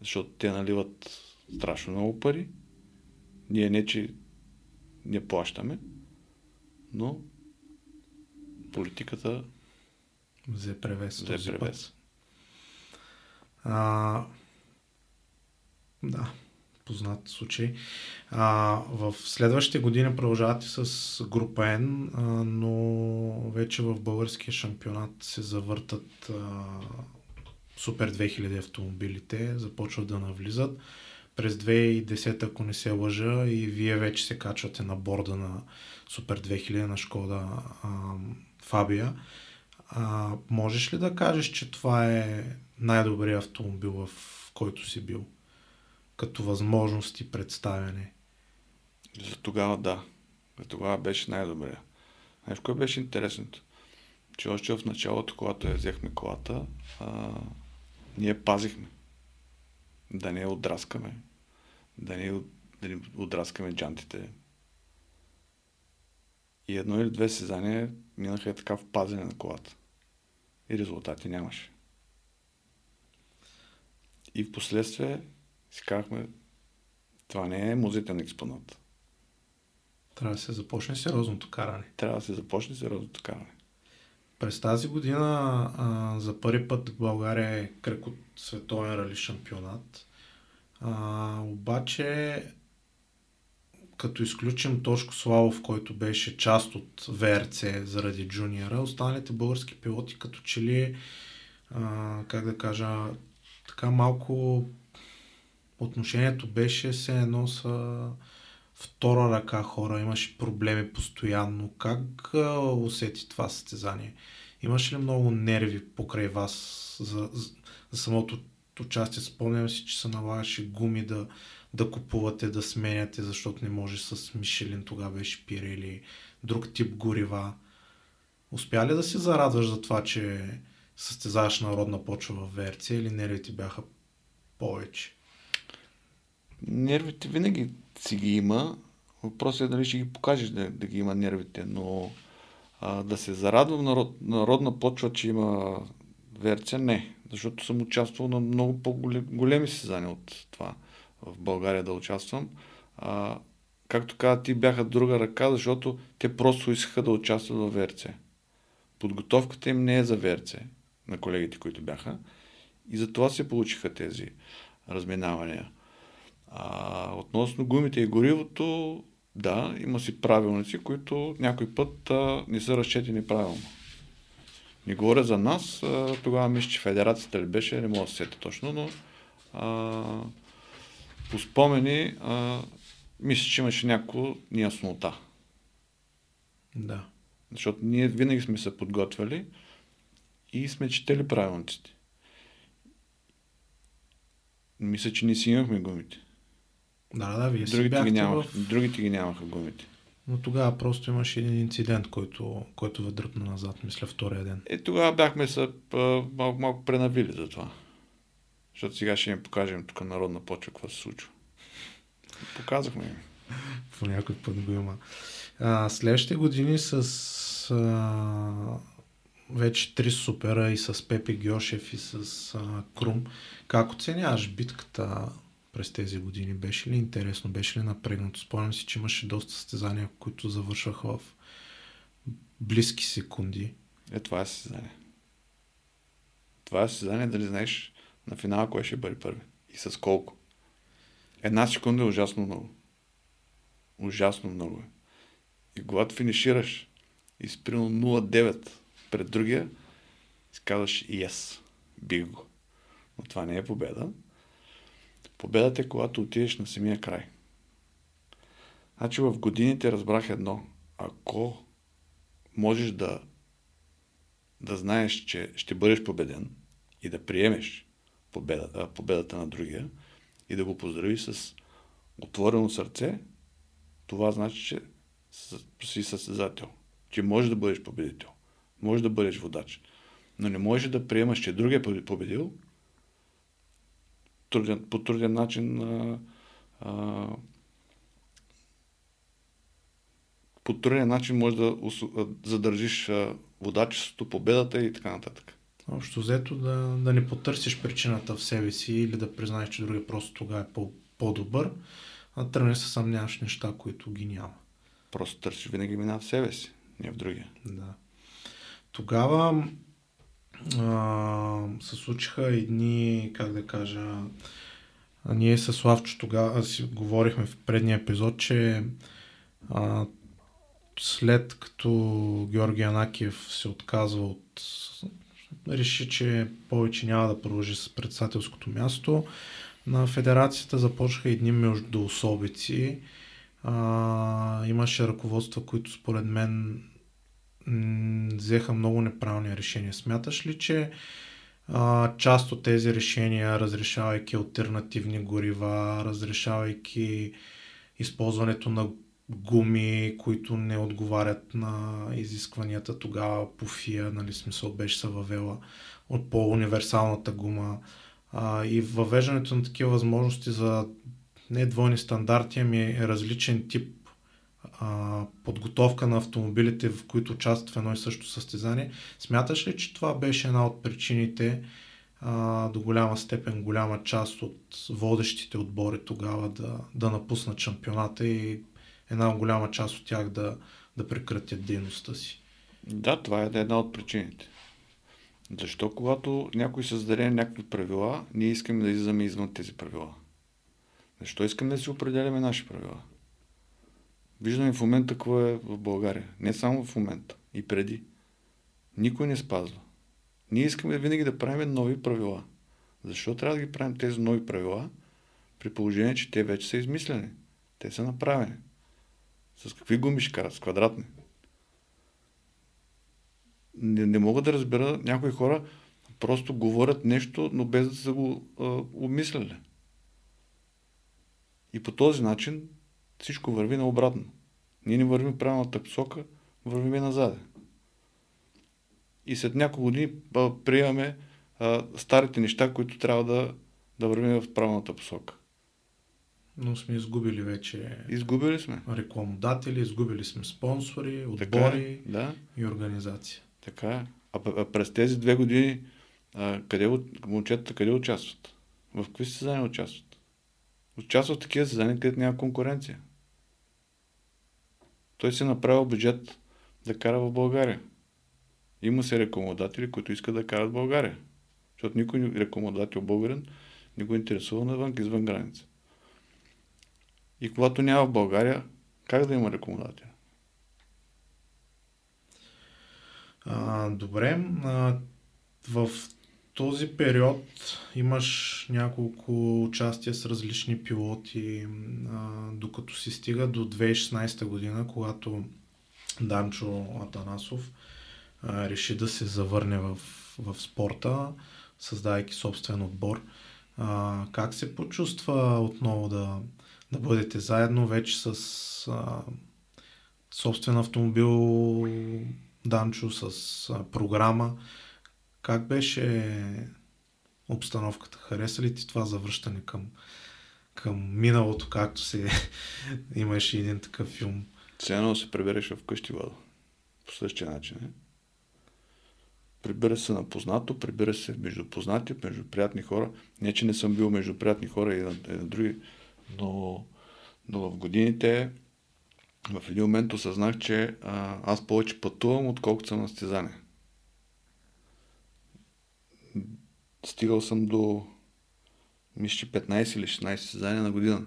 Speaker 2: защото те наливат страшно много пари. Ние не, че не плащаме, но политиката
Speaker 1: взе превес.
Speaker 2: Взе превес.
Speaker 1: А, да познат случай. А, в следващите години продължавате с група N, а, но вече в българския шампионат се завъртат а, Супер 2000 автомобилите, започват да навлизат. През 2010, ако не се лъжа, и вие вече се качвате на борда на Супер 2000 на Шкода а, Фабия. А, можеш ли да кажеш, че това е най-добрият автомобил, в който си бил? като възможност и представяне.
Speaker 2: За тогава да. За тогава беше най-добре. Знаеш, кое беше интересното? Че още в началото, когато я взехме колата, а, ние пазихме. Да не отраскаме. Да не, да не отраскаме джантите. И едно или две сезания минаха така в пазене на колата. И резултати нямаше. И в последствие си казахме, това не е музитен експонат.
Speaker 1: Трябва да се започне сериозното каране.
Speaker 2: Трябва да се започне сериозното каране.
Speaker 1: През тази година а, за първи път в България е кръг от световен рали шампионат. А, обаче, като изключим Тошко Славов, който беше част от ВРЦ заради джуниора, останалите български пилоти като че ли, а, как да кажа, така малко отношението беше се едно с втора ръка хора, имаше проблеми постоянно. Как усети това състезание? Имаше ли много нерви покрай вас за, за, за самото участие? Спомням си, че се налагаше гуми да, да купувате, да сменяте, защото не може с Мишелин, тогава беше Пирели, друг тип горива. Успя ли да се зарадваш за това, че състезаваш народна почва в Верция или нервите бяха повече?
Speaker 2: Нервите винаги си ги има. Въпросът е дали ще ги покажеш да, да ги има нервите, но а, да се зарадвам народ, народна почва, че има верция, не. Защото съм участвал на много по-големи състезания от това в България да участвам. А, както каза, ти бяха друга ръка, защото те просто искаха да участват в верция. Подготовката им не е за ВРЦ, на колегите, които бяха. И затова се получиха тези разминавания. А, относно гумите и горивото, да, има си правилници, които някой път а, не са разчетени правилно. Не говоря за нас, а, тогава мисля, че федерацията ли беше, не мога да се сетя точно, но а, по спомени а, мисля, че имаше някакво неяснота.
Speaker 1: Да.
Speaker 2: Защото ние винаги сме се подготвили и сме четели правилниците. Мисля, че не си имахме гумите.
Speaker 1: Да, да, вие си
Speaker 2: Другите ги,
Speaker 1: бяхте
Speaker 2: нямаха,
Speaker 1: в...
Speaker 2: другите ги нямаха гумите.
Speaker 1: Но тогава просто имаше един инцидент, който, който ви дръпна назад, мисля, втория ден.
Speaker 2: Е, тогава бяхме се малко, малко пренавили за това. Защото сега ще им покажем тук народна почва какво се случва. Показахме им.
Speaker 1: По някой път го има. А, следващите години с а, вече три супера и с Пепи Гьошев и с а, Крум. Как оценяваш битката през тези години? Беше ли интересно? Беше ли напрегнато? Спомням си, че имаше доста състезания, които завършваха в близки секунди.
Speaker 2: Е, това е състезание. Това е състезание, дали знаеш на финала кой ще бъде първи. И с колко. Една секунда е ужасно много. Ужасно много е. И когато финишираш и с примерно 0,9 пред другия, казваш yes, бих го. Но това не е победа. Победата е когато отидеш на самия край. Значи в годините разбрах едно. Ако можеш да, да знаеш, че ще бъдеш победен и да приемеш победата, победата на другия и да го поздравиш с отворено сърце, това значи, че си състезател. Че можеш да бъдеш победител. Можеш да бъдеш водач. Но не можеш да приемаш, че другия е победил по труден начин а, а, по труден начин може да задържиш водачеството, победата и така нататък.
Speaker 1: Общо взето да, да не потърсиш причината в себе си или да признаеш, че другия просто тогава е по, по-добър, а тръгнеш се съмняваш неща, които ги няма.
Speaker 2: Просто търсиш винаги вина в себе си, не в другия.
Speaker 1: Да. Тогава а, се случиха едни, как да кажа, а ние с Славчо тогава си говорихме в предния епизод, че а, след като Георги Анакиев се отказва от реши, че повече няма да продължи с председателското място. На федерацията започнаха едни междуособици. А, имаше ръководства, които според мен взеха много неправилни решения. Смяташ ли, че а, част от тези решения, разрешавайки альтернативни горива, разрешавайки използването на гуми, които не отговарят на изискванията тогава по ФИА, нали, смисъл беше се въвела от по-универсалната гума а, и въвеждането на такива възможности за не двойни стандарти, ами различен тип а, подготовка на автомобилите, в които участват в едно и също състезание. Смяташ ли, че това беше една от причините а, до голяма степен, голяма част от водещите отбори тогава да, да напуснат шампионата и една голяма част от тях да, да прекратят дейността си?
Speaker 2: Да, това е една от причините. Защо когато някой създаде някакви правила, ние искаме да излизаме извън тези правила? Защо искаме да си определяме наши правила? Виждаме в момента какво е в България. Не само в момента, и преди. Никой не спазва. Ние искаме винаги да правим нови правила. Защо трябва да ги правим тези нови правила, при положение, че те вече са измислени? Те са направени. С какви гуми ще карат? С квадратни. Не, не мога да разбера, някои хора просто говорят нещо, но без да са го а, обмисляли. И по този начин всичко върви наобратно. Ние не вървим правилната посока, вървим назад. И след няколко години а, приемаме а, старите неща, които трябва да, да вървим в правилната посока.
Speaker 1: Но сме изгубили вече
Speaker 2: Изгубили сме.
Speaker 1: рекламодатели, изгубили сме спонсори,
Speaker 2: Така е,
Speaker 1: отбори
Speaker 2: да,
Speaker 1: и организация.
Speaker 2: така е. А, а през тези две години а, къде, момчетата къде участват? В какви състезания участват? Участват в такива състезания, където няма конкуренция. Той си направил бюджет да кара в България. Има се рекомодатели, които искат да карат в България. Защото никой рекомодател българин не го интересува навън, извън граница. И когато няма в България, как да има рекомодател?
Speaker 1: А, добре. А, в този период имаш няколко участия с различни пилоти, а, докато си стига до 2016 година, когато Данчо Атанасов а, реши да се завърне в, в спорта, създавайки собствен отбор. А, как се почувства отново да, да бъдете заедно вече с а, собствен автомобил Данчо, с а, програма? Как беше обстановката? Хареса ли ти това завръщане към, към миналото, както се имаше един такъв филм?
Speaker 2: Цено се прибереш вкъщи, Владо. По същия начин. Не? Прибира се на познато, прибира се между познати, между приятни хора. Не, че не съм бил между приятни хора и на, и на други, но, но в годините в един момент осъзнах, че а, аз повече пътувам, отколкото съм на стезание. Стигал съм до мисля, 15 или 16 състезания на година.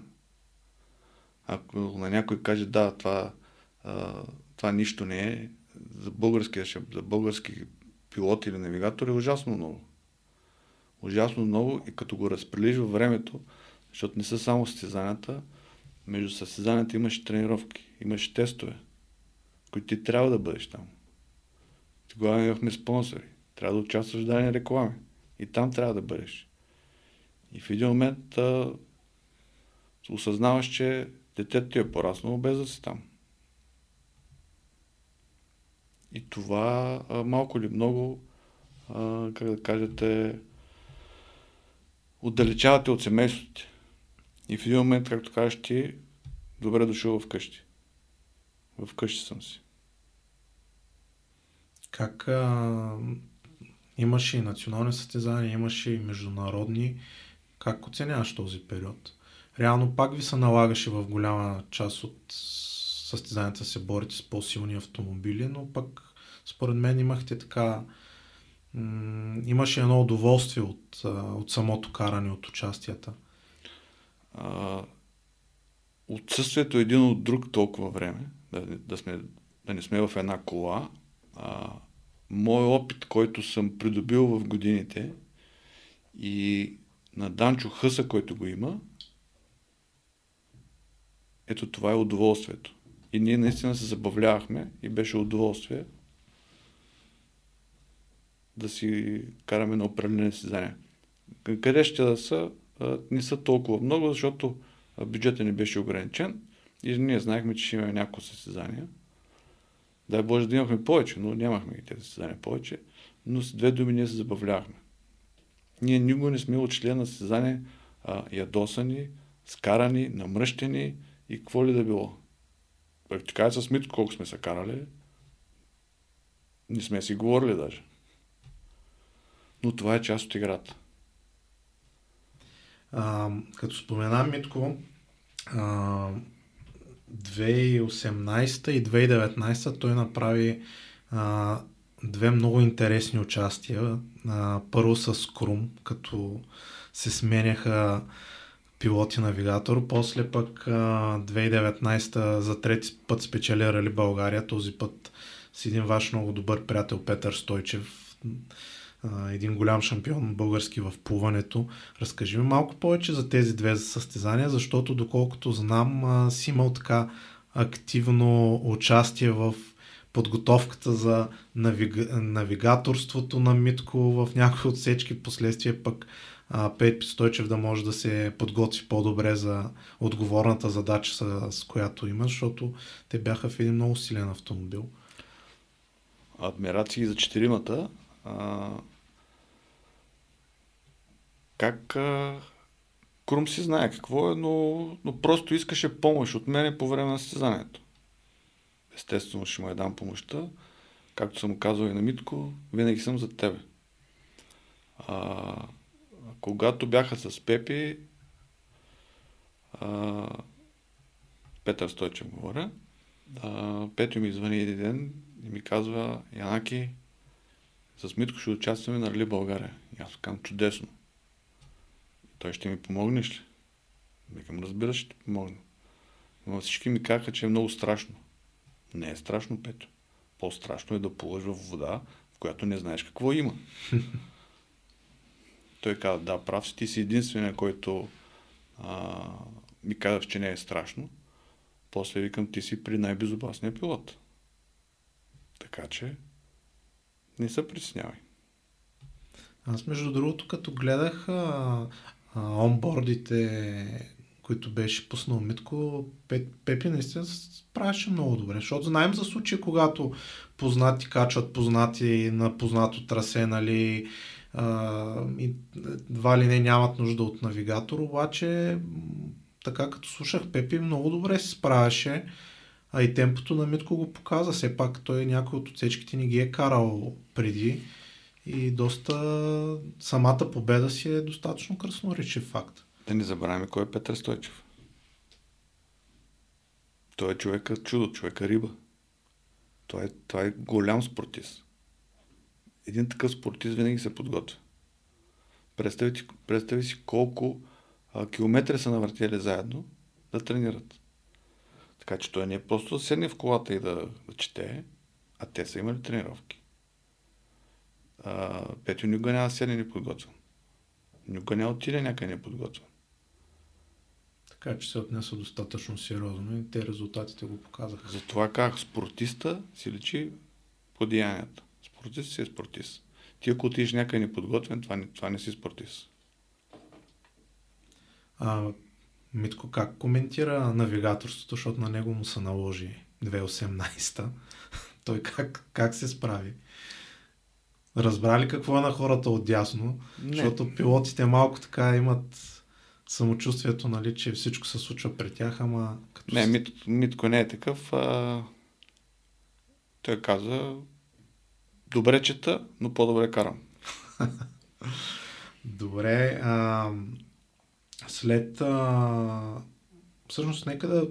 Speaker 2: Ако на някой каже, да, това, а, това нищо не е, за български, за български пилот или навигатор е ужасно много. Ужасно много и като го разпрелиш във времето, защото не са само състезанията, между състезанията имаш тренировки, имаш тестове, които ти трябва да бъдеш там. Тогава имахме спонсори. Трябва да участваш в дадени реклами. И там трябва да бъдеш. И в един момент а, осъзнаваш, че детето ти е пораснало без да си там. И това а, малко или много, а, как да кажете, отдалечавате от семейството ти. И в един момент, както кажеш ти, добре дошъл вкъщи. Вкъщи съм си.
Speaker 1: Как а, имаше и национални състезания, имаше и международни. Как оценяваш този период? Реално пак ви се налагаше в голяма част от състезанията се борите с по-силни автомобили, но пък според мен имахте така м- имаше едно удоволствие от, от самото каране, от участията.
Speaker 2: А, отсъствието един от друг толкова време, да, да, сме, да не сме в една кола, а, мой опит, който съм придобил в годините и на Данчо Хъса, който го има, ето това е удоволствието. И ние наистина се забавлявахме и беше удоволствие да си караме на определени състезания. Къде ще да са, не са толкова много, защото бюджетът ни беше ограничен и ние знаехме, че ще имаме няколко състезания. Дай Боже да имахме повече, но нямахме и тези състезания повече. Но с две думи ние се забавлявахме. Ние никога не сме отшли на състезание а, ядосани, скарани, намръщени и какво ли да било. Така с Митко колко сме се карали, не сме си говорили даже. Но това е част от играта.
Speaker 1: А, като споменам Митко, а, 2018 и 2019 той направи а, две много интересни участия. А, първо с Крум, като се сменяха пилот и навигатор. После пък а, 2019 за трети път спечели Рали България. Този път с един ваш много добър приятел Петър Стойчев. Един голям шампион български в плуването. Разкажи ми малко повече за тези две състезания, защото доколкото знам си имал така активно участие в подготовката за навига... навигаторството на Митко в някои отсечки, последствие пък Пет Стойчев да може да се подготви по-добре за отговорната задача, с която има, защото те бяха в един много силен автомобил.
Speaker 2: Адмирации за четиримата. Как а... Крум си знае какво е, но, но просто искаше помощ от мене по време на състезанието. Естествено ще му я дам помощта. Както съм казал и на Митко, винаги съм за тебе. А, когато бяха с Пепи, а, Петър Стойчев говоря, а, Петю ми звъни един ден и ми казва, Янаки, с Митко ще участваме на Рали България. И аз казвам, чудесно. Той ще ми помогнеш ли? Викам, разбира, ще ти помогна. Но всички ми казаха, че е много страшно. Не е страшно, Пето. По-страшно е да плуваш в вода, в която не знаеш какво има. Той каза, да, прав си, ти си единствения, който а, ми казах, че не е страшно. После викам, ти си при най-безопасния пилот. Така че не се притеснявай.
Speaker 1: Аз между другото, като гледах а, онбордите, които беше пуснал Митко, Пепи наистина справяше много добре, защото знаем за случаи, когато познати качват познати на познато трасе, нали, а, и два ли не нямат нужда от навигатор, обаче така като слушах Пепи много добре се справяше, а и темпото на Митко го показа, все пак той някой от отсечките ни ги е карал преди и доста самата победа си е достатъчно красноречив факт.
Speaker 2: Да не забравяме кой е Петър Стойчев. Той е човека чудо, човека риба. Той е, той е голям спортист. Един такъв спортист винаги се подготвя. Представи, представи си колко а, километри са навъртели заедно да тренират. Така че той не е просто да седне в колата и да, да чете, а те са имали тренировки. А, Петю никога няма седне неподготвен. Никога не отиде някъде неподготвен.
Speaker 1: Така че се отнеса достатъчно сериозно и те резултатите го показаха.
Speaker 2: Затова как спортиста си лечи по деянията. Спортист си е спортист. Ти ако отидеш някъде неподготвен, това не, това не си спортист.
Speaker 1: А, Митко как коментира навигаторството, защото на него му се наложи 2018-та. Той как, как се справи? Разбрали какво е на хората отдясно? Не. Защото пилотите малко така имат самочувствието, нали, че всичко се случва при тях, ама...
Speaker 2: Като не, Мит, Митко не е такъв. А... Той каза, добре чета, но по-добре карам.
Speaker 1: добре. А... След... А... Всъщност, нека да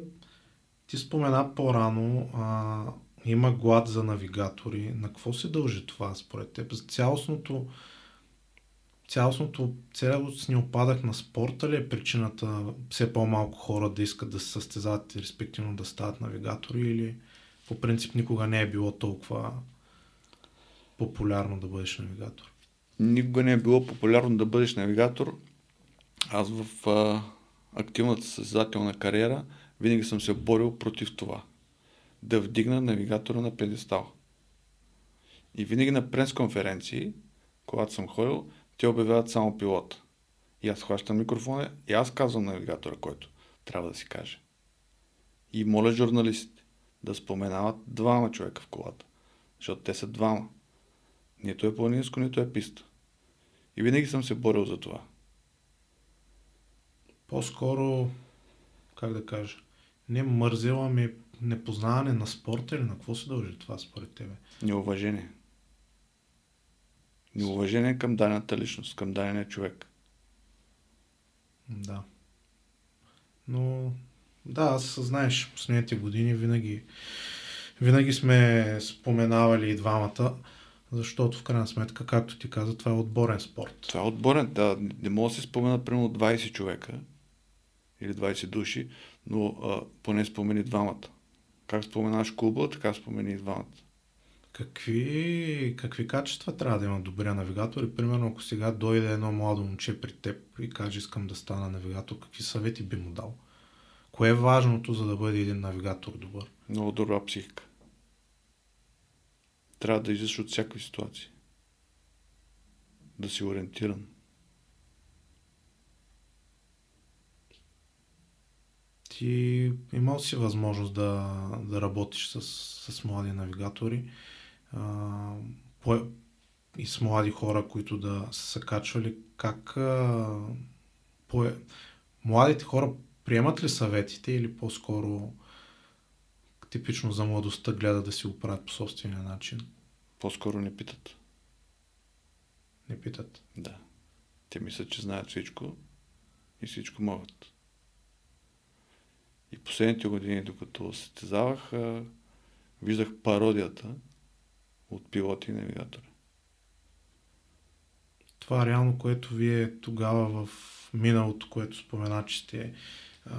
Speaker 1: ти спомена по-рано, а... има глад за навигатори. На какво се дължи това според теб? Цялостното цялостното, цялостния опадък на спорта ли е причината все по-малко хора да искат да се състезават и респективно да стават навигатори или по принцип никога не е било толкова популярно да бъдеш навигатор?
Speaker 2: Никога не е било популярно да бъдеш навигатор. Аз в а, активната състезателна кариера винаги съм се борил против това. Да вдигна навигатора на педестал. И винаги на пресконференции, когато съм ходил, те обявяват само пилота. И аз хващам микрофона и аз казвам навигатора, който трябва да си каже. И моля журналистите да споменават двама човека в колата. Защото те са двама. Нито е планинско, нито е писта. И винаги съм се борил за това.
Speaker 1: По-скоро, как да кажа, не мързела ми непознаване на спорта или на какво се дължи това според тебе?
Speaker 2: Неуважение. Неуважение към дадената личност, към дадения човек.
Speaker 1: Да. Но да, аз знаеш, последните години винаги, винаги сме споменавали и двамата, защото в крайна сметка, както ти каза, това е отборен спорт.
Speaker 2: Това е отборен, да. Не мога да се спомена примерно 20 човека или 20 души, но а, поне спомени двамата. Как споменаш клуба, така спомени и двамата.
Speaker 1: Какви, какви качества трябва да има добрия навигатор? И примерно, ако сега дойде едно младо момче при теб и каже искам да стана навигатор, какви съвети би му дал? Кое е важното, за да бъде един навигатор добър?
Speaker 2: Много добра психика. Трябва да излизаш от всякакви ситуации. Да си ориентиран.
Speaker 1: Ти имал си възможност да, да работиш с, с млади навигатори а, по, и с млади хора, които да са качвали, как а, по, младите хора приемат ли съветите или по-скоро типично за младостта гледат да си го правят по собствения начин?
Speaker 2: По-скоро не питат.
Speaker 1: Не питат?
Speaker 2: Да. Те мислят, че знаят всичко и всичко могат. И последните години, докато състезавах, виждах пародията от пилоти и навигатори.
Speaker 1: Това реално, което вие тогава в миналото, което спомена, че сте а,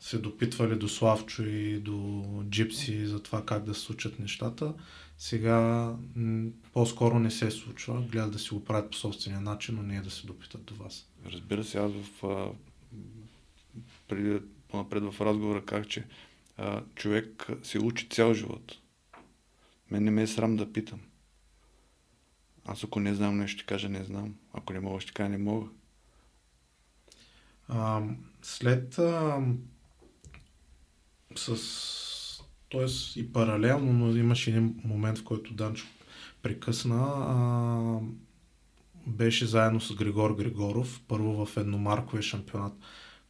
Speaker 1: се допитвали до Славчо и до Джипси за това как да се случат нещата, сега м- по-скоро не се случва. Гледат да си го правят по собствения начин, но не е да се допитат до вас.
Speaker 2: Разбира се, аз в, а, преди, напред в разговора казах, че а, човек се учи цял живот. Мен не ме е срам да питам. Аз ако не знам нещо, ще кажа не знам. Ако не мога, ще кажа не мога.
Speaker 1: А, след а, с т.е. и паралелно, но имаше един момент, в който Данчо прекъсна. А, беше заедно с Григор Григоров, първо в едномарковия шампионат.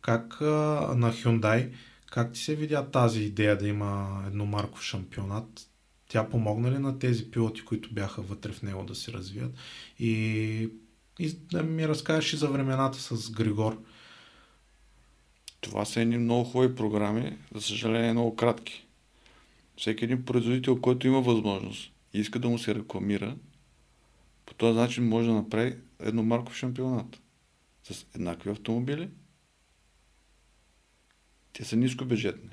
Speaker 1: Как на Hyundai, как ти се видя тази идея да има едномарков шампионат? Тя помогна ли на тези пилоти, които бяха вътре в него да се развият? И, и да ми разкажеш и за времената с Григор.
Speaker 2: Това са едни много хубави програми, за съжаление много кратки. Всеки един производител, който има възможност и иска да му се рекламира, по този начин може да направи едномарков шампионат. С еднакви автомобили. Те са нискобюджетни.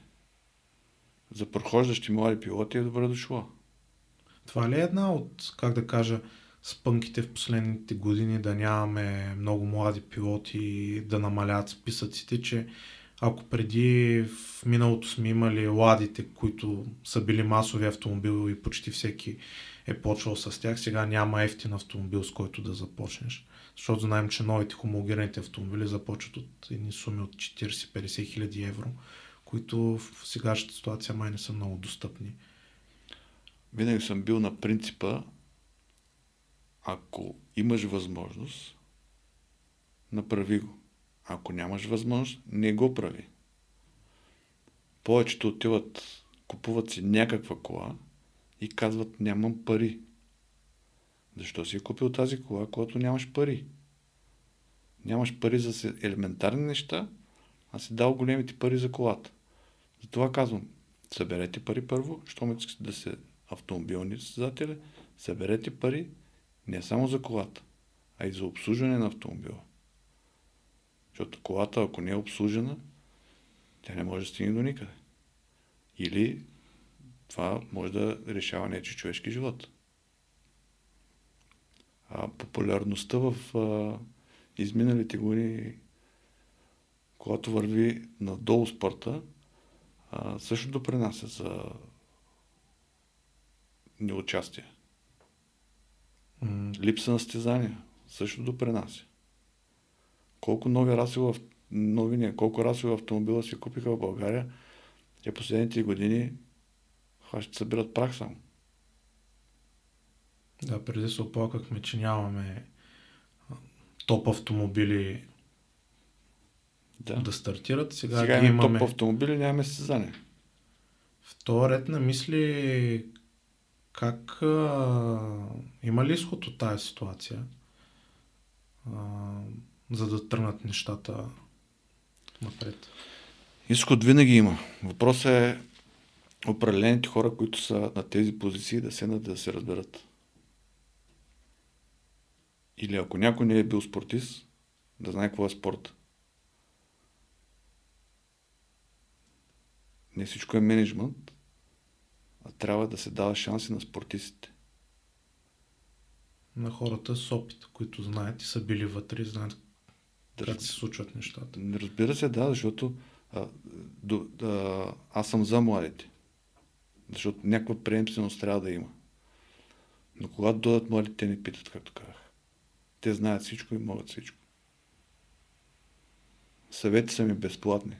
Speaker 2: За прохождащи млади пилоти е добре дошло.
Speaker 1: Това ли е една от, как да кажа, спънките в последните години да нямаме много млади пилоти да намалят списъците, че ако преди в миналото сме имали ладите, които са били масови автомобили и почти всеки е почвал с тях, сега няма ефтин автомобил, с който да започнеш. Защото знаем, че новите хомологираните автомобили започват от едни суми от 40-50 хиляди евро, които в сегашната ситуация май не са много достъпни.
Speaker 2: Винаги съм бил на принципа, ако имаш възможност, направи го. Ако нямаш възможност, не го прави. Повечето отиват, купуват си някаква кола и казват нямам пари. Защо си е купил тази кола, когато нямаш пари? Нямаш пари за елементарни неща, а си дал големите пари за колата. Затова казвам, съберете пари първо, щом искате да се автомобилни създатели, съберете пари не само за колата, а и за обслужване на автомобила. Защото колата, ако не е обслужена, тя не може да стигне до никъде. Или това може да решава нечи човешки живот. А популярността в а, изминалите години, когато върви надолу спорта, а, също допринася за неучастие. Mm. Липса на стезания също допринася. Колко нови расови, нови не, колко расови автомобила се купиха в България, те последните години ще събират прах само.
Speaker 1: Да, преди се оплакахме, че нямаме топ автомобили да, да стартират. Сега,
Speaker 2: Сега имаме имаме топ автомобили, нямаме състезание.
Speaker 1: В този ред на мисли как а, има ли изход от тази ситуация, а, за да тръгнат нещата напред?
Speaker 2: Изход винаги има. Въпросът е определените хора, които са на тези позиции, да седнат да се разберат. Или ако някой не е бил спортист, да знае какво е спорт. Не всичко е менеджмент, а трябва да се дава шанси на спортистите.
Speaker 1: На хората с опит, които знаят и са били вътре и знаят да, как се случват нещата.
Speaker 2: Разбира се, да, защото а, до, а, аз съм за младите. Защото някаква приемственост трябва да има. Но когато дойдат младите, те не питат, както казах. Те знаят всичко и могат всичко. Съвети са ми безплатни.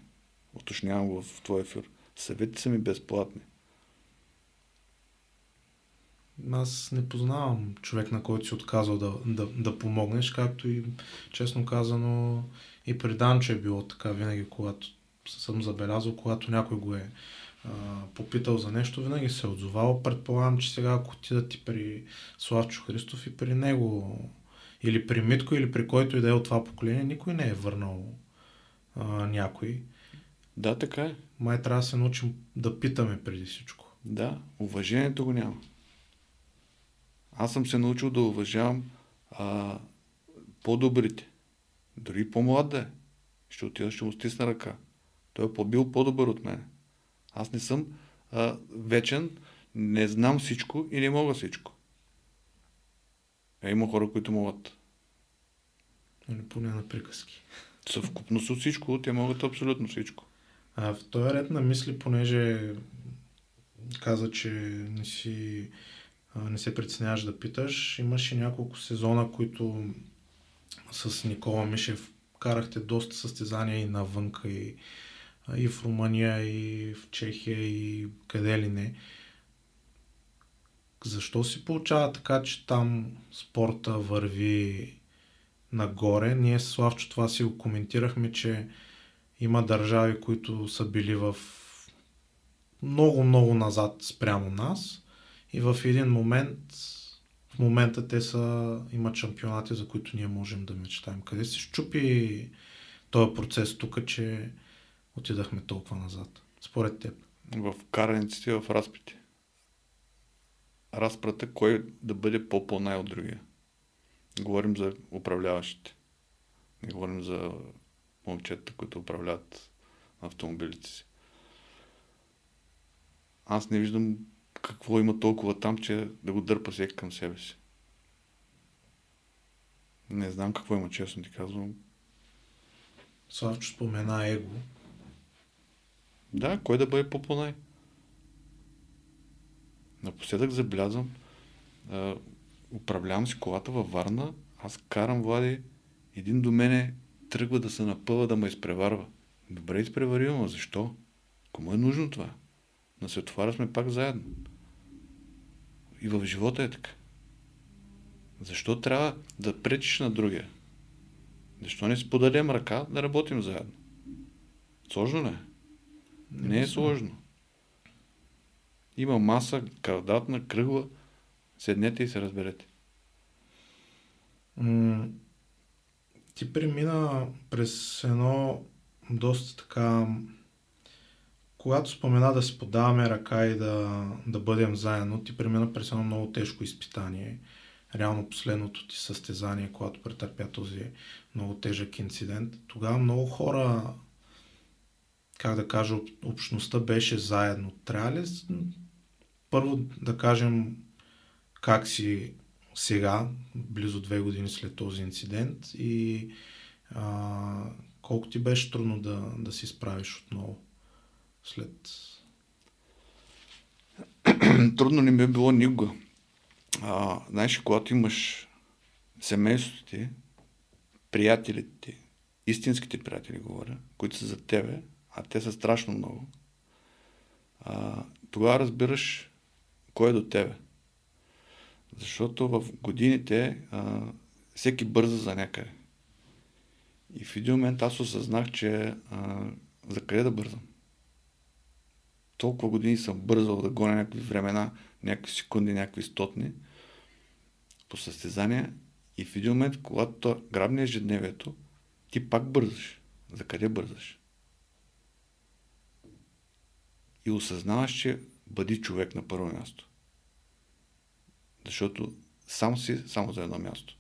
Speaker 2: Уточнявам в твой ефир. Съвети са ми безплатни.
Speaker 1: Аз не познавам човек, на който си отказал да, да, да помогнеш, както и честно казано и при Данчо е било така винаги, когато съм забелязал, когато някой го е а, попитал за нещо, винаги се е отзовал. Предполагам, че сега ако отидат и при Славчо Христов и при него, или при Митко, или при който и да е от това поколение, никой не е върнал а, някой.
Speaker 2: Да, така е.
Speaker 1: Май трябва да се научим да питаме преди всичко.
Speaker 2: Да, уважението го няма. Аз съм се научил да уважавам а, по-добрите. Дори по-млад да е. Ще отида, ще му стисна ръка. Той е по-бил по-добър от мен. Аз не съм а, вечен, не знам всичко и не мога всичко. Е, има хора, които могат.
Speaker 1: Или поне на приказки.
Speaker 2: Съвкупност от всичко, те могат абсолютно всичко.
Speaker 1: А в този ред на мисли, понеже каза, че не си не се притесняваш да питаш, имаше няколко сезона, които с Никола Мишев карахте доста състезания и навънка, и, и в Румъния, и в Чехия, и къде ли не. Защо си получава така, че там спорта върви нагоре? Ние с Славчо това си го коментирахме, че има държави, които са били в много-много назад спрямо нас и в един момент в момента те са, имат шампионати, за които ние можем да мечтаем. Къде се щупи този процес тук, че отидахме толкова назад? Според теб.
Speaker 2: В караниците в разпити. Разпрата кой да бъде по-по-най от другия. Говорим за управляващите. Не говорим за момчета, които управляват автомобилите си. Аз не виждам какво има толкова там, че да го дърпа всеки към себе си. Не знам какво има, честно ти казвам.
Speaker 1: Славчо спомена его.
Speaker 2: Да, кой да бъде по-понай? Напоследък забелязвам, а, управлявам си колата във Варна, аз карам Влади, един до мене тръгва да се напъва да ме изпреварва. Добре изпреварил, но защо? Кому е нужно това? На светофара сме пак заедно. И в живота е така. Защо трябва да пречиш на другия? Защо не споделям ръка да работим заедно? Сложно ли е? Не е сложно. Има маса, квадратна, кръгла. Седнете и се разберете.
Speaker 1: М- ти премина през едно доста така когато спомена да си подаваме ръка и да, да бъдем заедно, ти премина през едно много тежко изпитание. Реално последното ти състезание, когато претърпя този много тежък инцидент. Тогава много хора, как да кажа, общността беше заедно. Трябва ли първо да кажем как си сега, близо две години след този инцидент и а, колко ти беше трудно да, да си справиш отново? след...
Speaker 2: Трудно не ми е било никога. А, знаеш, когато имаш семейството ти, приятелите ти, истинските приятели говоря, които са за тебе, а те са страшно много, а, тогава разбираш кой е до тебе. Защото в годините а, всеки бърза за някъде. И в един момент аз осъзнах, че а, за къде да бързам толкова години съм бързал да гоня някакви времена, някакви секунди, някакви стотни по състезания и в един момент, когато грабне ежедневието, ти пак бързаш. За къде бързаш? И осъзнаваш, че бъди човек на първо място. Защото сам си само за едно място.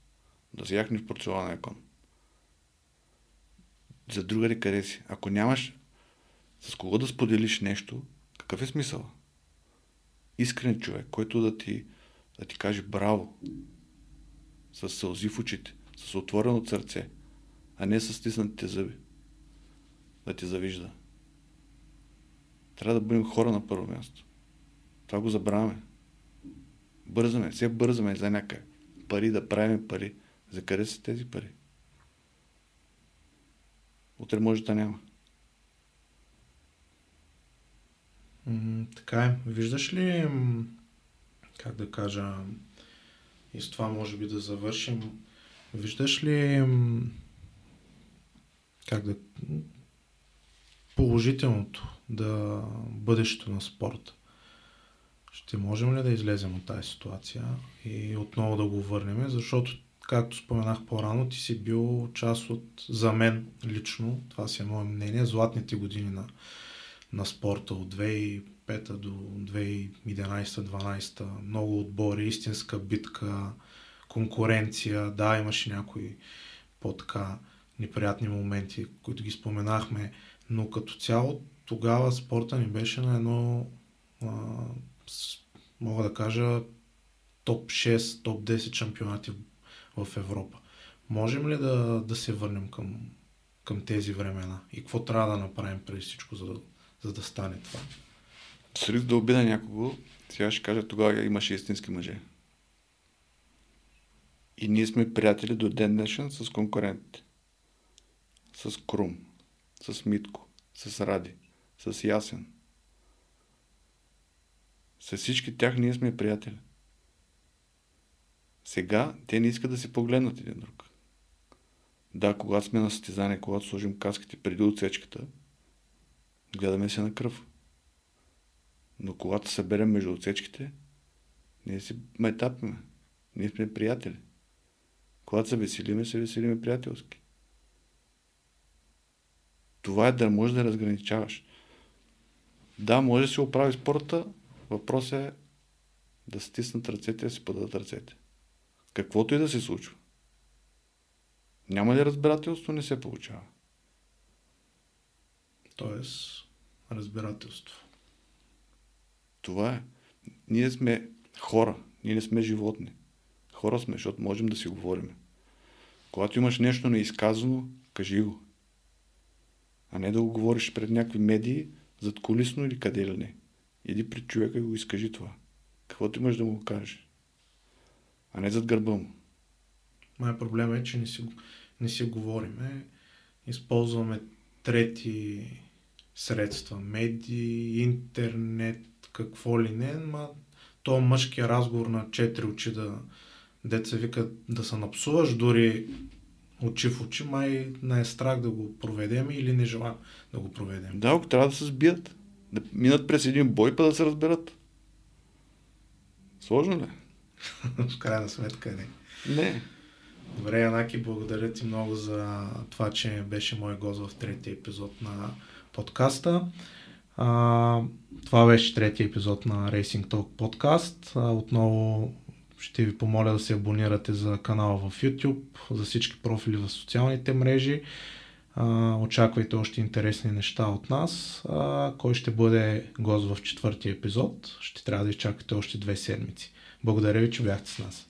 Speaker 2: Да се яхнеш порцелана кон. За другари къде си. Ако нямаш с кого да споделиш нещо, какъв е смисъл? Искрен човек, който да ти, да ти каже браво, с сълзи в очите, с отворено сърце, а не с стиснатите зъби, да ти завижда. Трябва да бъдем хора на първо място. Това го забравяме. Бързаме, все бързаме за някъде. Пари да правим пари. За къде са тези пари? Утре може да няма.
Speaker 1: така е. Виждаш ли, как да кажа, и с това може би да завършим, виждаш ли как да положителното да бъдещето на спорта? Ще можем ли да излезем от тази ситуация и отново да го върнем, защото както споменах по-рано, ти си бил част от, за мен лично, това си е мое мнение, златните години на на спорта от 2005 до 2011-2012. Много отбори, истинска битка, конкуренция. Да, имаше някои по-така неприятни моменти, които ги споменахме, но като цяло тогава спорта ни беше на едно, а, мога да кажа, топ 6, топ 10 шампионати в, Европа. Можем ли да, да се върнем към, към тези времена? И какво трябва да направим преди всичко, за за да стане това?
Speaker 2: С риск да обида някого, сега ще кажа, тогава имаше истински мъже. И ние сме приятели до ден днешен с конкурентите. С Крум, с Митко, с Ради, с Ясен. С всички тях ние сме приятели. Сега те не искат да се погледнат един друг. Да, когато сме на състезание, когато сложим каските преди отсечката, гледаме се на кръв. Но когато съберем между отсечките, ние си майтапиме. Ние сме приятели. Когато се веселиме, се веселиме приятелски. Това е да можеш да разграничаваш. Да, може да си оправи спорта, въпросът е да стиснат ръцете и да си подадат ръцете. Каквото и да се случва. Няма ли разбирателство, не се получава.
Speaker 1: Тоест, разбирателство.
Speaker 2: Това е. Ние сме хора, ние не сме животни. Хора сме, защото можем да си говорим. Когато имаш нещо неизказано, кажи го. А не да го говориш пред някакви медии, зад колисно или къде ли не. Иди пред човека и го изкажи това. Каквото имаш да му кажеш. А не зад гърба му.
Speaker 1: Май проблем е, че не си, не си говориме. Използваме трети средства, медии, интернет, какво ли не, ма то мъжкия разговор на четири очи да деца вика да се напсуваш, дори очи в очи, май не е страх да го проведем или не желаем да го проведем.
Speaker 2: Да, ако трябва да се сбият. Да минат през един бой, па да се разберат. Сложно ли?
Speaker 1: в крайна сметка не.
Speaker 2: Не.
Speaker 1: Добре, Янаки, благодаря ти много за това, че беше мой гост в третия епизод на подкаста. А, това беше третия епизод на Racing Talk подкаст. А, отново ще ви помоля да се абонирате за канала в YouTube, за всички профили в социалните мрежи. А, очаквайте още интересни неща от нас. А, кой ще бъде гост в четвъртия епизод? Ще трябва да изчакате още две седмици. Благодаря ви, че бяхте с нас.